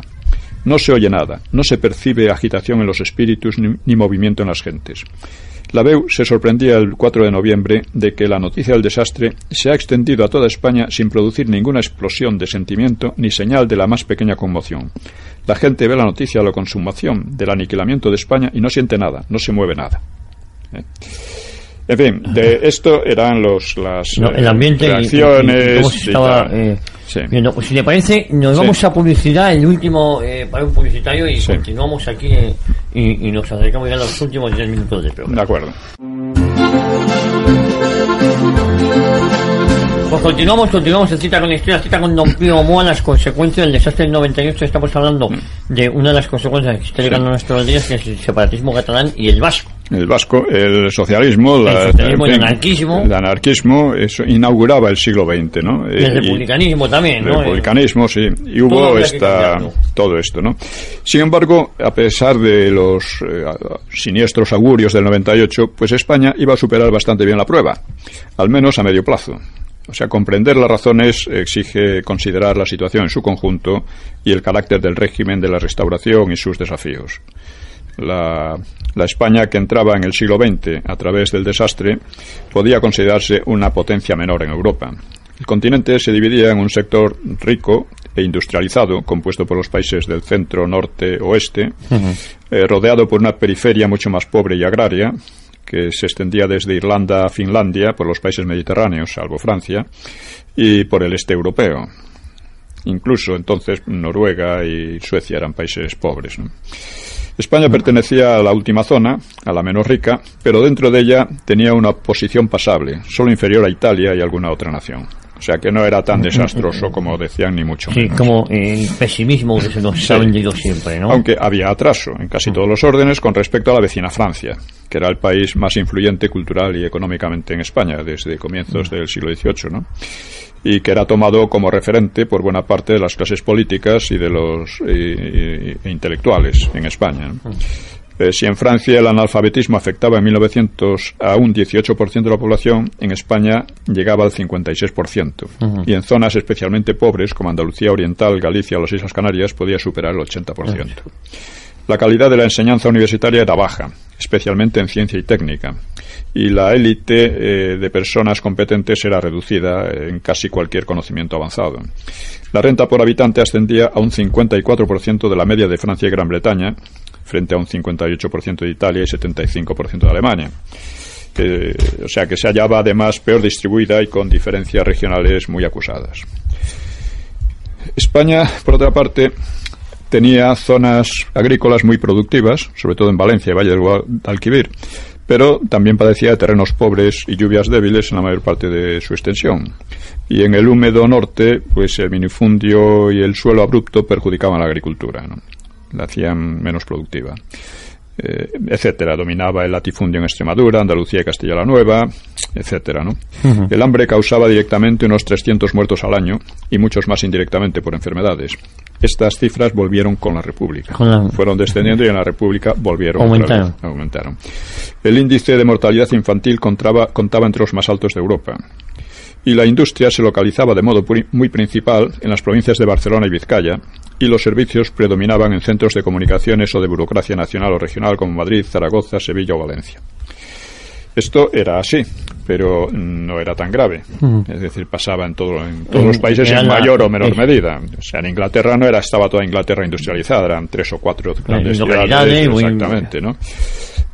No se oye nada, no se percibe agitación en los espíritus ni, ni movimiento en las gentes. La BEU se sorprendía el 4 de noviembre de que la noticia del desastre se ha extendido a toda España sin producir ninguna explosión de sentimiento ni señal de la más pequeña conmoción. La gente ve la noticia de la consumación, del aniquilamiento de España y no siente nada, no se mueve nada. ¿Eh? En fin, de esto eran los las el ambiente reacciones. Pues si le parece, nos vamos a publicidad, el último eh, para un publicitario y continuamos aquí eh, y, nos acercamos ya a los últimos 10 minutos de programa. De acuerdo. Pues continuamos, continuamos en cita con la historia, cita con Don Pío Moa, las consecuencias del desastre del 98. Estamos hablando de una de las consecuencias que está llegando a nuestros días, que es el separatismo catalán y el vasco. El vasco, el socialismo, el, socialismo, el anarquismo. El anarquismo, eso inauguraba el siglo XX, ¿no? El republicanismo también, ¿no? El republicanismo, sí. Y hubo esta, todo esto, ¿no? Sin embargo, a pesar de los eh, siniestros augurios del 98, pues España iba a superar bastante bien la prueba, al menos a medio plazo. O sea, comprender las razones exige considerar la situación en su conjunto y el carácter del régimen de la restauración y sus desafíos. La, España que entraba en el siglo XX a través del desastre podía considerarse una potencia menor en Europa. El continente se dividía en un sector rico e industrializado, compuesto por los países del centro, norte, oeste, eh, rodeado por una periferia mucho más pobre y agraria, que se extendía desde Irlanda a Finlandia, por los países mediterráneos, salvo Francia, y por el este europeo. Incluso entonces Noruega y Suecia eran países pobres. España pertenecía a la última zona, a la menos rica, pero dentro de ella tenía una posición pasable, solo inferior a Italia y alguna otra nación. O sea que no era tan desastroso como decían, ni mucho menos. Sí, como el pesimismo que se nos ha vendido siempre, ¿no? Aunque había atraso en casi todos los órdenes con respecto a la vecina Francia, que era el país más influyente cultural y económicamente en España desde comienzos del siglo XVIII, ¿no? y que era tomado como referente por buena parte de las clases políticas y de los intelectuales en España. Eh, si en Francia el analfabetismo afectaba en 1900 a un 18% de la población, en España llegaba al 56%. Y en zonas especialmente pobres, como Andalucía Oriental, Galicia o las Islas Canarias, podía superar el 80%. La calidad de la enseñanza universitaria era baja, especialmente en ciencia y técnica, y la élite eh, de personas competentes era reducida en casi cualquier conocimiento avanzado. La renta por habitante ascendía a un 54% de la media de Francia y Gran Bretaña, frente a un 58% de Italia y 75% de Alemania. o sea que se hallaba además peor distribuida y con diferencias regionales muy acusadas. España, por otra parte, tenía zonas agrícolas muy productivas, sobre todo en Valencia y Valle del Alquivir, pero también padecía de terrenos pobres y lluvias débiles en la mayor parte de su extensión. Y en el húmedo norte, pues el minifundio y el suelo abrupto perjudicaban la agricultura, la hacían menos productiva. Eh, etcétera. Dominaba el latifundio en Extremadura, Andalucía y Castilla-La Nueva, etcétera. ¿no? El hambre causaba directamente unos 300 muertos al año y muchos más indirectamente por enfermedades. Estas cifras volvieron con la República. Fueron descendiendo y en la República volvieron. Aumentaron. aumentaron. El índice de mortalidad infantil contaba, contaba entre los más altos de Europa y la industria se localizaba de modo muy principal en las provincias de Barcelona y Vizcaya, y los servicios predominaban en centros de comunicaciones o de burocracia nacional o regional como Madrid, Zaragoza, Sevilla o Valencia. Esto era así, pero no era tan grave. Es decir, pasaba en, todo, en todos los países en mayor o menor medida. O sea, en Inglaterra no era, estaba toda Inglaterra industrializada, eran tres o cuatro grandes ciudades. Exactamente, ¿no?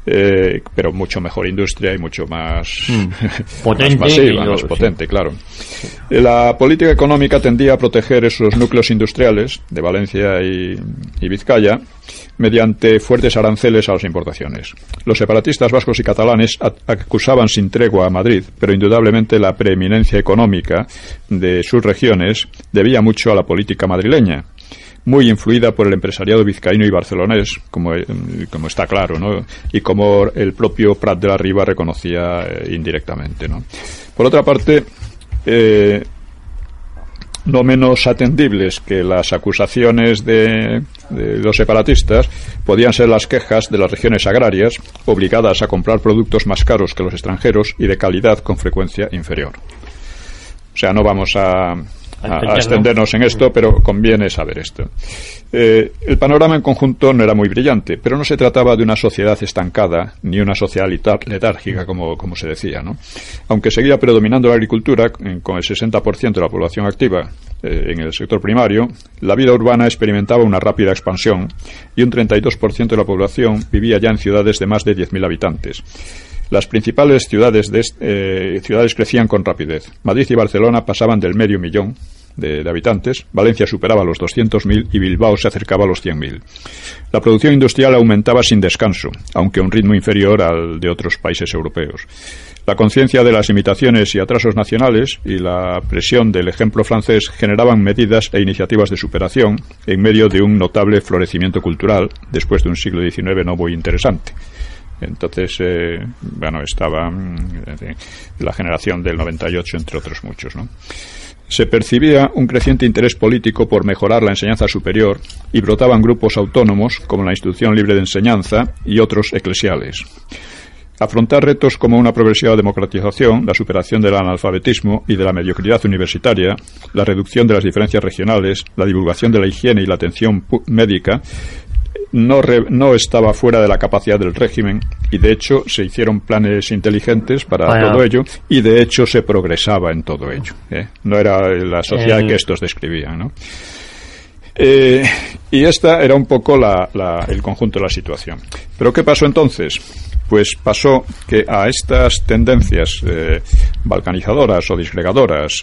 Eh, pero mucho mejor industria y mucho más, [laughs] mm. potente, masiva, más potente, claro. La política económica tendía a proteger esos núcleos industriales de Valencia y, Vizcaya mediante fuertes aranceles a las importaciones. Los separatistas vascos y catalanes acusaban sin tregua a Madrid, pero indudablemente la preeminencia económica de sus regiones debía mucho a la política madrileña muy influida por el empresariado vizcaíno y barcelonés, como, eh, como está claro, ¿no? y como el propio Prat de la Riva reconocía eh, indirectamente. ¿no? Por otra parte, eh, no menos atendibles que las acusaciones de, de, los separatistas podían ser las quejas de las regiones agrarias obligadas a comprar productos más caros que los extranjeros y de calidad con frecuencia inferior. O sea, no vamos a, a, extendernos en esto, pero conviene saber esto. Eh, el panorama en conjunto no era muy brillante, pero no se trataba de una sociedad estancada ni una sociedad letárgica, como, como se decía. ¿no? Aunque seguía predominando la agricultura, con el 60% de la población activa eh, en el sector primario, la vida urbana experimentaba una rápida expansión y un 32% de la población vivía ya en ciudades de más de 10.000 habitantes. Las principales ciudades, de, eh, ciudades crecían con rapidez. Madrid y Barcelona pasaban del medio millón de, habitantes, Valencia superaba los 200.000 y Bilbao se acercaba a los 100.000. La producción industrial aumentaba sin descanso, aunque a un ritmo inferior al de otros países europeos. La conciencia de las imitaciones y atrasos nacionales y la presión del ejemplo francés generaban medidas e iniciativas de superación en medio de un notable florecimiento cultural después de un siglo XIX no muy interesante. Entonces, eh, bueno, estaba mm, la generación del 98, entre otros muchos, ¿no? Se percibía un creciente interés político por mejorar la enseñanza superior y brotaban grupos autónomos como la Institución Libre de Enseñanza y otros eclesiales. Afrontar retos como una progresiva democratización, la superación del analfabetismo y de la mediocridad universitaria, la reducción de las diferencias regionales, la divulgación de la higiene y la atención médica no, no estaba fuera de la capacidad del régimen y de hecho se hicieron planes inteligentes para todo ello y de hecho se progresaba en todo ello. ¿eh? No era la sociedad que estos describían. ¿no? Eh, y esta era un poco el conjunto de la situación. Pero ¿qué pasó entonces? Pues pasó que a estas tendencias eh, balcanizadoras o disgregadoras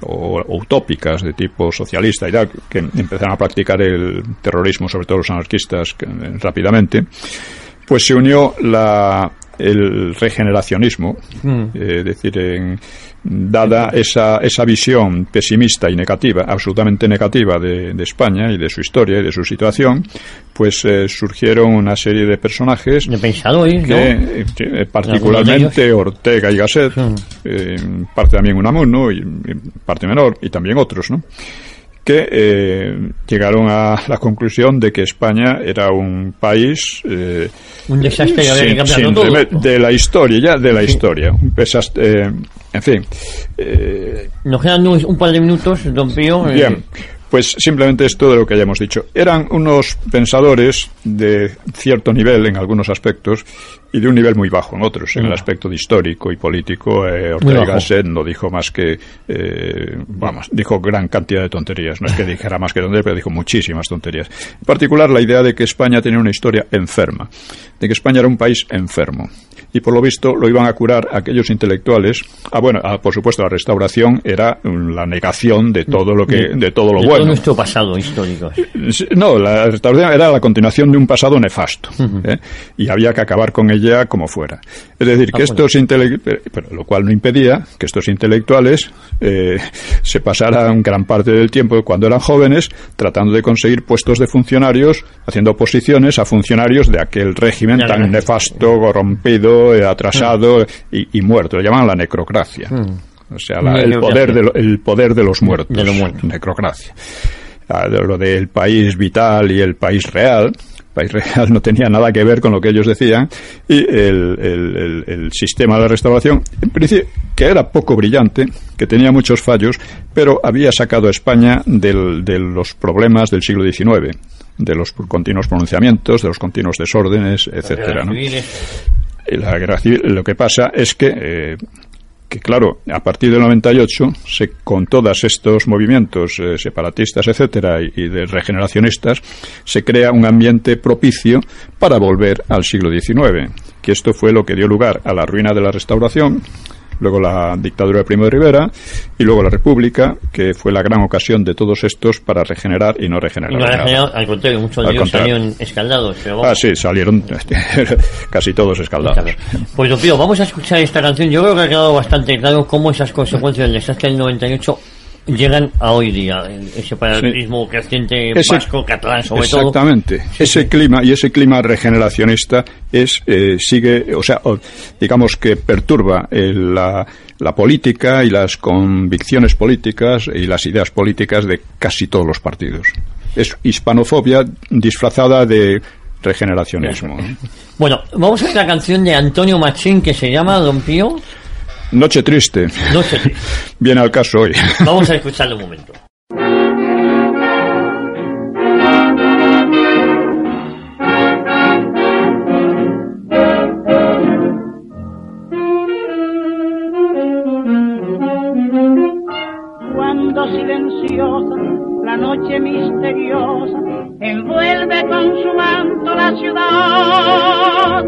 o, utópicas de tipo socialista y que empezaron a practicar el terrorismo, sobre todo los anarquistas, rápidamente, pues se unió la, el regeneracionismo, mm. eh, es decir, en, dada esa, esa visión pesimista y negativa, absolutamente negativa de, España y de su historia y de su situación, pues eh, surgieron una serie de personajes de que, eh, particularmente Ortega y Gasset, parte también Unamuno y, y parte menor, y también otros, ¿no? Que eh, llegaron a la conclusión de que España era un país eh, un desastre de la historia ya de la historia. Un eh, en fin nos quedan un, par de minutos don Pío bien pues simplemente esto de lo que hayamos dicho. Eran unos pensadores de cierto nivel en algunos aspectos y de un nivel muy bajo en otros. En el aspecto de histórico y político, eh, Ortega Gasset no dijo más que, eh, vamos, dijo gran cantidad de tonterías. No es que dijera más que tonterías, pero dijo muchísimas tonterías. En particular, la idea de que España tenía una historia enferma, de que España era un país enfermo y por lo visto lo iban a curar aquellos intelectuales. Ah, bueno, ah, por supuesto la restauración era la negación de todo lo que de todo lo bueno. Todo nuestro pasado histórico. No, la restauración era la continuación de un pasado nefasto ¿eh? y había que acabar con ella como fuera. Es decir, que ah, estos intelectuales, pero lo cual no impedía que estos intelectuales eh, [laughs] se pasaran gran parte del tiempo cuando eran jóvenes tratando de conseguir puestos de funcionarios, haciendo oposiciones a funcionarios de aquel régimen tan nefasto, corrompido eh, atrasado y, muerto. Lo llaman la necrocracia. Hmm. O sea, el, poder de el poder de los muertos. Necrocracia. Ah, lo del país vital y el país real. El país real no tenía nada que ver con lo que ellos decían. Y el, sistema de restauración, en principio, que era poco brillante, que tenía muchos fallos, pero había sacado a España de los problemas del siglo XIX de los continuos pronunciamientos, de los continuos desórdenes, etcétera. ¿no? la guerra civil, lo que pasa es que, eh, que claro, a partir del 98, se, con todos estos movimientos eh, separatistas, etcétera, y, de regeneracionistas, se crea un ambiente propicio para volver al siglo XIX, que esto fue lo que dio lugar a la ruina de la restauración, luego la dictadura de Primo de Rivera y luego la República, que fue la gran ocasión de todos estos para regenerar y no regenerar. Y no regenerar, al contrario, muchos de ellos salieron escaldados. Ah, sí, salieron [laughs] casi todos escaldados. Pues, Don Pío, vamos a escuchar esta canción. Yo creo que ha quedado bastante claro cómo esas consecuencias del desastre del 98 llegan a hoy día, ese paralelismo creciente vasco, catalán sobre exactamente. ese clima y ese clima regeneracionista es eh, sigue, o sea, digamos que perturba eh, la, la política y las convicciones políticas y las ideas políticas de casi todos los partidos. Es hispanofobia disfrazada de regeneracionismo. Bueno, vamos a la canción de Antonio Machín que se llama Don Pío. Noche triste. Noche triste. [laughs] Viene al caso hoy. [laughs] Vamos a [laughs] escucharlo un momento. Cuando silenciosa la noche misteriosa envuelve con su manto la ciudad.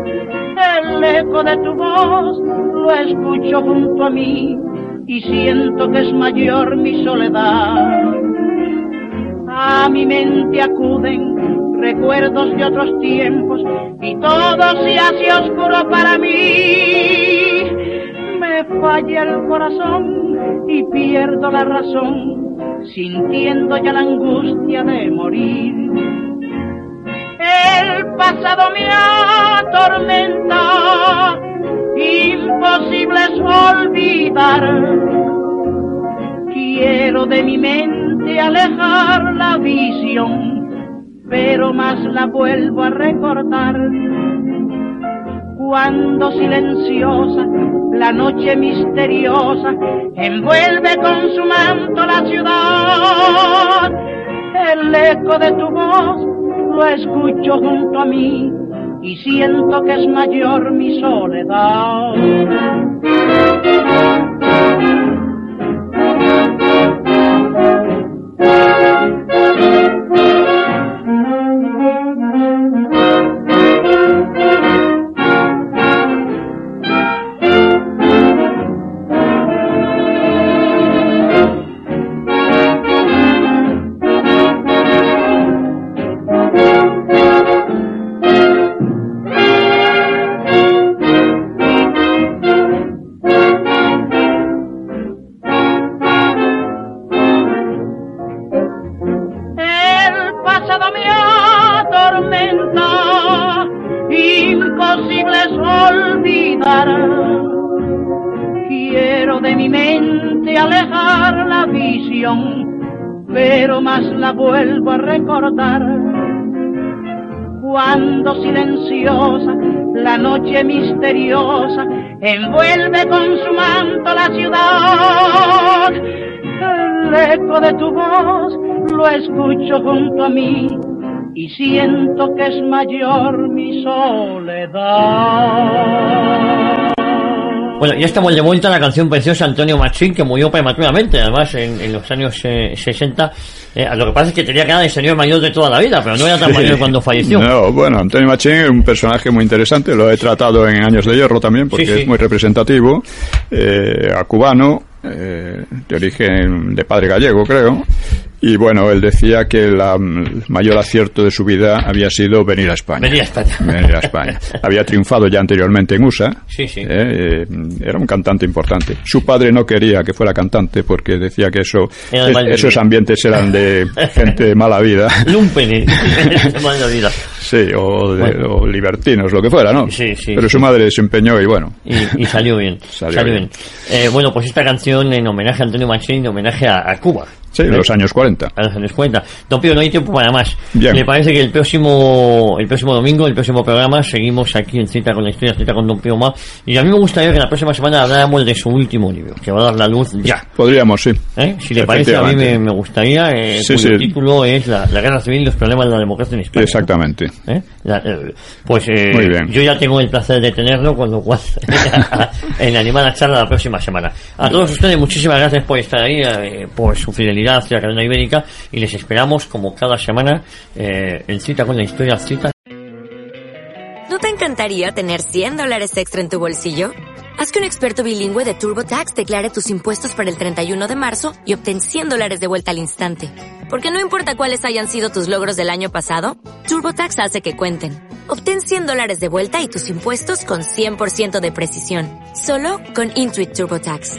El eco de tu voz lo escucho junto a mí y siento que es mayor mi soledad. A mi mente acuden recuerdos de otros tiempos y todo se hace oscuro para mí. Me falla el corazón y pierdo la razón, sintiendo ya la angustia de morir. El pasado me atormenta, imposible es olvidar. Quiero de mi mente alejar la visión, pero más la vuelvo a recordar. Cuando silenciosa la noche misteriosa envuelve con su manto la ciudad, el eco de tu voz lo escucho junto a mí y siento que es mayor mi soledad. Es mayor mi soledad. Bueno, ya estamos de vuelta a la canción preciosa Antonio Machín, que murió prematuramente, además, en, en los años eh, 60. Eh, lo que pasa es que tenía cara de señor mayor de toda la vida, pero no era tan mayor [laughs] cuando falleció. No, bueno, Antonio Machín es un personaje muy interesante, lo he tratado en Años de Hierro también, porque Sí, sí. es muy representativo, eh, a cubano, eh, de origen de padre gallego, creo, y bueno, él decía que la- el mayor acierto de su vida había sido venir a España. Venir a España. [laughs] Venir a España. Había triunfado ya anteriormente en USA. Sí, sí. eh, eh, era un cantante importante. Su padre no quería que fuera cantante porque decía que eso, es- esos ambientes eran de [laughs] gente de mala vida. Lumpen, de [laughs] mala vida. Sí, o, de- Bueno. o libertinos, lo que fuera, ¿no? Sí, sí, Pero su madre se empeñó y bueno. Y, y salió bien. Salió bien. Eh, bueno, pues esta canción en homenaje a Antonio Machín, en homenaje a, a Cuba. Sí, en ¿Eh? los años 40. a los años 40. Don Pío, no hay tiempo para más. Bien. Me parece que el próximo, el próximo domingo, el próximo programa, seguimos aquí en Cita con la Historia, Cita con Don Pío Ma. Y a mí me gustaría que la próxima semana habláramos de su último libro, que va a dar la luz ya. Podríamos, sí. ¿Eh? Si le parece, a mí me, me gustaría, eh, Sí, cuyo sí. título es la, la Guerra Civil y los problemas de la democracia en España. Exactamente. ¿Eh? La- eh, pues eh, Muy bien. yo ya tengo el placer de tenerlo, con lo cual [laughs] en la animada charla la próxima semana. A todos ustedes muchísimas gracias por estar ahí, eh, por su fidelidad hacia la ibérica y les esperamos como cada semana eh, en cita con la historia cita. ¿No te encantaría tener 100 dólares extra en tu bolsillo? Haz que un experto bilingüe de TurboTax declare tus impuestos para el 31 de marzo y obtén 100 dólares de vuelta al instante. Porque no importa cuáles hayan sido tus logros del año pasado, TurboTax hace que cuenten. Obtén 100 dólares de vuelta y tus impuestos con 100% de precisión. Solo con Intuit TurboTax.